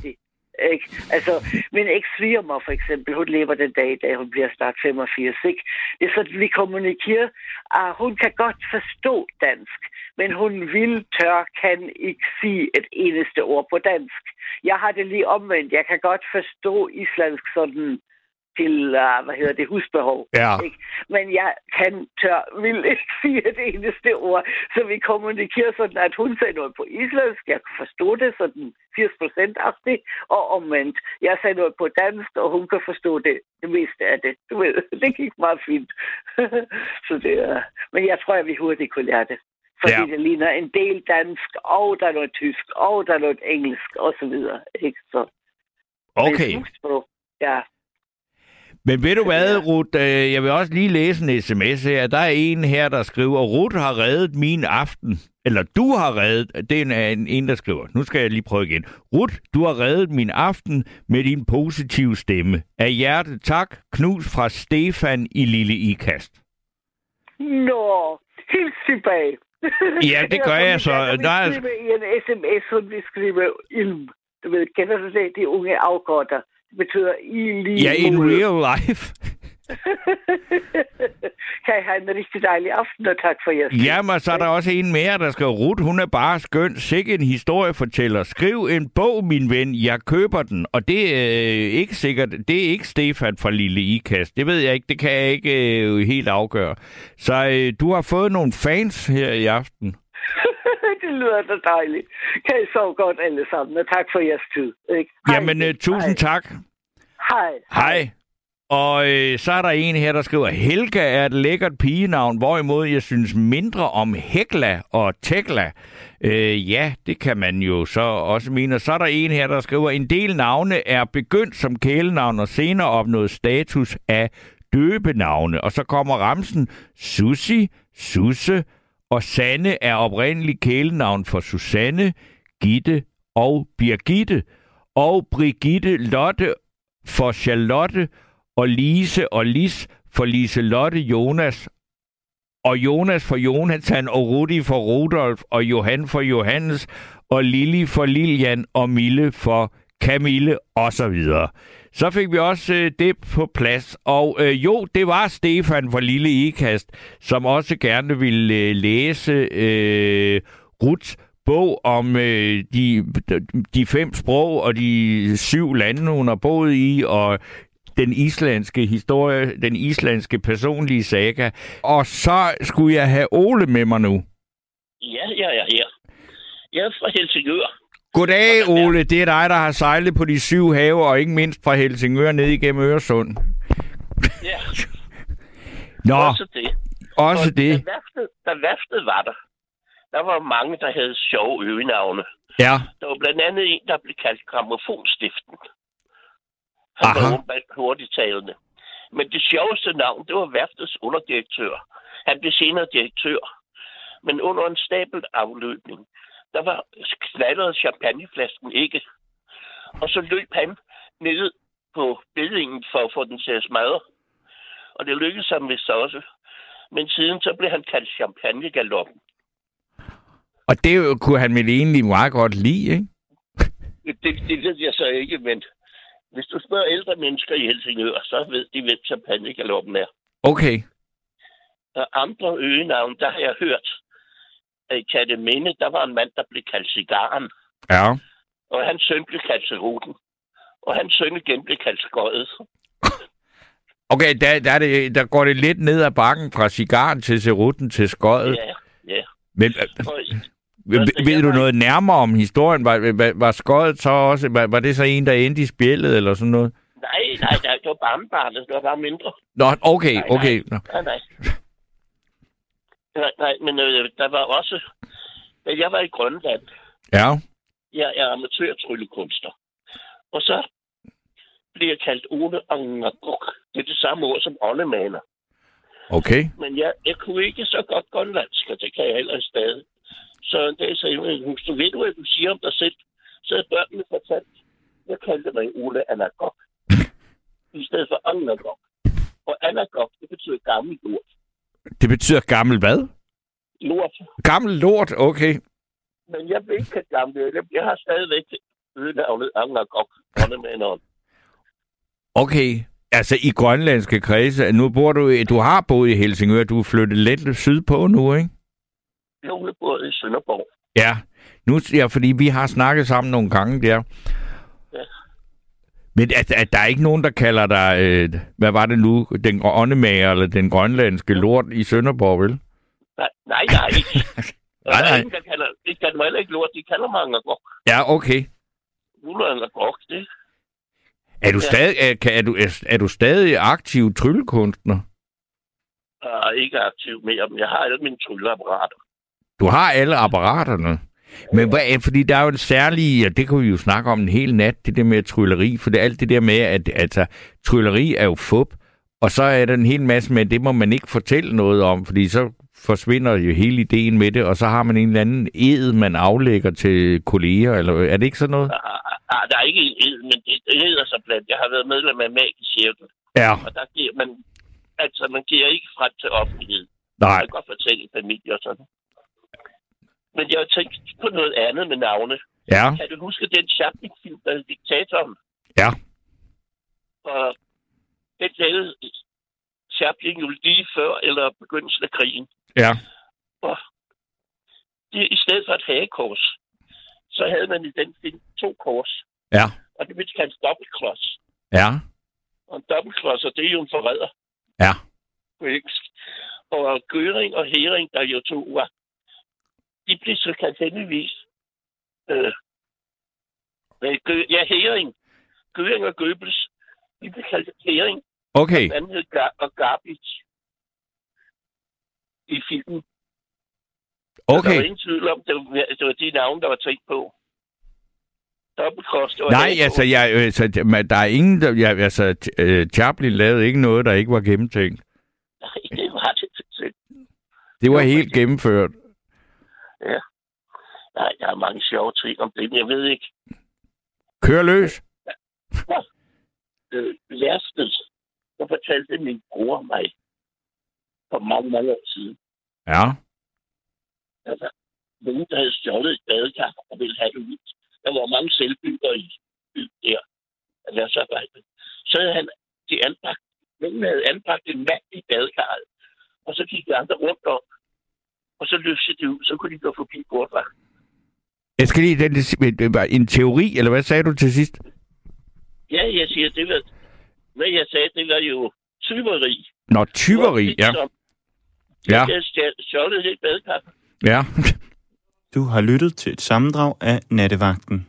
Ikke? Altså, min eks-svigermor for eksempel, hun lever den dag i dag, hun bliver snart 85, ikke? Det er sådan, vi kommunikerer, at hun kan godt forstå dansk, men hun vil, tør, kan ikke sige et eneste ord på dansk. Jeg har det lige omvendt. Jeg kan godt forstå islandsk sådan til, uh, hvad hedder det, husbehov. Ja. Ikke? Men jeg kan, tør, vil ikke sige det eneste ord, så vi kommunikerer sådan, at hun sagde noget på islandsk, jeg kan forstå det sådan 80 procent af det, og omvendt, jeg sagde noget på dansk, og hun kan forstå det, det meste af det. Du ved, det gik meget fint. så det er, men jeg tror, at vi hurtigt kunne lære det. Fordi ja. det ligner en del dansk, og der er noget tysk, og der er noget engelsk, og så videre. Ikke? Så, okay. Ja. Men ved du hvad, Ruth? Øh, jeg vil også lige læse en sms her. Der er en her, der skriver, Ruth har reddet min aften. Eller du har reddet, det er en, en, der skriver. Nu skal jeg lige prøve igen. Ruth, du har reddet min aften med din positive stemme. Af hjerte tak. Knus fra Stefan i Lille Ikast. Nå, helt tilbage. Ja, det gør jeg så. Der er... I en sms, som vi skriver ilm. Du ved, kender du det? De unge afkorter betyder i lige Ja, in real life. kan I have en rigtig dejlig aften, og tak for jeres Jamen, så er der også en mere, der skal Rut, hun er bare skøn. Sikke en historiefortæller. Skriv en bog, min ven. Jeg køber den. Og det er øh, ikke sikkert. Det er ikke Stefan fra Lille Ikast. Det ved jeg ikke. Det kan jeg ikke øh, helt afgøre. Så øh, du har fået nogle fans her i aften. Det lyder da dejligt. Kan I sove godt alle sammen, og tak for jeres tid. Ikke? Hej. Jamen, uh, tusind Hej. tak. Hej. Hej. Og øh, så er der en her, der skriver, Helga er et lækkert pigenavn, hvorimod jeg synes mindre om Hekla og Tekla. Øh, ja, det kan man jo så også mene. Og så er der en her, der skriver, en del navne er begyndt som kælenavn og senere opnået status af døbenavne. Og så kommer ramsen Susi, Susse, og Sanne er oprindeligt kælenavn for Susanne, Gitte og Birgitte, og Brigitte Lotte for Charlotte, og Lise og Lis for Lise Lotte Jonas, og Jonas for Jonathan, og Rudi for Rudolf, og Johan for Johannes, og Lili for Lilian, og Mille for Camille, og så fik vi også øh, det på plads. Og øh, jo, det var Stefan fra Lille Ikast, som også gerne ville øh, læse øh, Ruts bog om øh, de, de fem sprog og de syv lande, hun har boet i, og den islandske historie, den islandske personlige saga. Og så skulle jeg have Ole med mig nu. Ja, ja, ja, ja. Jeg er fra Helsingør. Goddag, Ole. Det er dig, der har sejlet på de syv have, og ikke mindst fra Helsingør ned igennem Øresund. Ja, Nå, også det. også Og det. Da værftet, da værftet var der, der var mange, der havde sjove øgenavne. Ja, Der var blandt andet en, der blev kaldt Gramofonstiften. Han Aha. var åbenbart hurtigtalende. Men det sjoveste navn, det var værftets underdirektør. Han blev senere direktør. Men under en stabelt afløbning, der var knaldret champagneflasken ikke. Og så løb han ned på bedingen for at få den til at smadre. Og det lykkedes ham vist også. Men siden så blev han kaldt champagnegaloppen. og det kunne han vel egentlig meget godt lide, ikke? Det, det, ved jeg så ikke, men hvis du spørger ældre mennesker i Helsingør, så ved de, hvem champagnegaloppen er. Okay. Og andre øgenavn, der har jeg hørt, i Katteminde, der var en mand, der blev kaldt Cigaren, Ja. og hans søn blev kaldt Seruten, og hans søn igen blev kaldt Skøjet. Okay, der, der, er det, der går det lidt ned ad bakken fra cigaren til cerutten til skøjet. Ja, ja. Men øh, Og, ved, ved du noget nærmere om historien? Var, var, var skøjet så også, var, var det så en, der endte i spjældet eller sådan noget? nej, nej, nej, det var barnebarnet, det var bare mindre. Nå, okay, Nej, okay. Nå. Nej, nej. Nej, nej men øh, der var også... Da jeg var i Grønland, Ja, jeg er amatørtryllekunstner. Og så blev jeg kaldt Ole Angagok. Det er det samme ord som åndemaner. okay. Men jeg, jeg kunne ikke så godt grønlandsk, og det kan jeg heller stadig. Så en dag sagde hus, du ved du, hvad du siger om dig selv? Så havde børnene fortalt, jeg kaldte mig Ole Anagok. I stedet for Angagok. Og Anagok, det betyder gammel lort. Det betyder gammel hvad? Lort. Gammel lort, okay. Men jeg blev ikke gammel. Jeg, jeg har stadigvæk øgenavnet Angagok, åndemaneren. Okay. Altså i grønlandske kredse, nu bor du, du har boet i Helsingør, du er flyttet lidt sydpå nu, ikke? Jeg bor i Sønderborg. Ja, nu, ja, fordi vi har snakket sammen nogle gange der. Men at, at der er ikke nogen, der kalder dig, øh, hvad var det nu, den åndemager eller den grønlandske lort i Sønderborg, vel? Nej, nej, nej. Nej, nej. ingen, der kalder, de kalder mig heller ikke lort, de kalder mig Angagok. Ja, okay. Ole Angagok, det Er du, Ja. stadig, er, kan, er, du, er, er du stadig aktiv tryllekunstner? er ikke aktiv mere, men jeg har alle mine trylleapparater. Du har alle apparaterne. Men hvad, fordi der er jo en særlig, og det kunne vi jo snakke om en hel nat, det der med trylleri, for det er alt det der med, at altså, trylleri er jo fup, og så er der en hel masse med, at det må man ikke fortælle noget om, fordi så forsvinder jo hele ideen med det, og så har man en eller anden ed, man aflægger til kolleger, eller er det ikke sådan noget? Der, er, der er ikke en ed, men det, hedder så blandt. Jeg har været medlem af Magisk Cirkel, Ja, og der giver man, altså man giver ikke frem til offentlighed. nej. Jeg kan godt fortælle familie og sådan. Men jeg har tænkt på noget andet med navne. Ja, Kan du huske den Chaplin-film, der hed Diktatoren? Ja. Og den lavede Chaplin jo lige før eller begyndelsen af krigen. ja, Og det, i stedet for et hagekors, så havde man i den film to kors. ja, Og det blev kaldt dobbeltklods. ja, Og en dobbeltklodser, det er jo en forræder ja. på engelsk. Og Gøring og Hering, der jo to var, de blev så kaldt henholdsvis. Øh, Gø, ja, Hering. Gøring og Goebbels, de blev kaldt Hering. Okay, anden hed Gar- og Garbage i filmen. Så der var okay. ingen tvivl om, det var, det var de navne, der var tænkt på. Det var Nej, altså, jeg, altså, man- der er ingen, der, jeg, altså, øh, Chaplin lavede ikke noget, der ikke var gennemtænkt. Nej, det var det. det- Det var helt men- gennemført. Nej, der er mange sjove ting om det, men jeg ved ikke. Kør løs. øh, værsted, der fortalte min bror mig for mange, mange år siden. Ja, Altså, nogen, der havde stjålet et badekar og ville have det ud. Der var mange selvbygger i der. At jeg så Så havde han de anbragt, nogen havde anbragt en mand i badekarret, og så gik de andre rundt om, og så løftede de ud, så kunne de gå forbi portvagten. Jeg skal lige, den, en teori, eller hvad sagde du til sidst? Ja, jeg siger, det var... Hvad jeg sagde, det var jo tyveri. Nå, tyveri, ja. Ja. Jeg stjålet lidt badekar. Ja. Du har lyttet til et sammendrag af Nattevagten.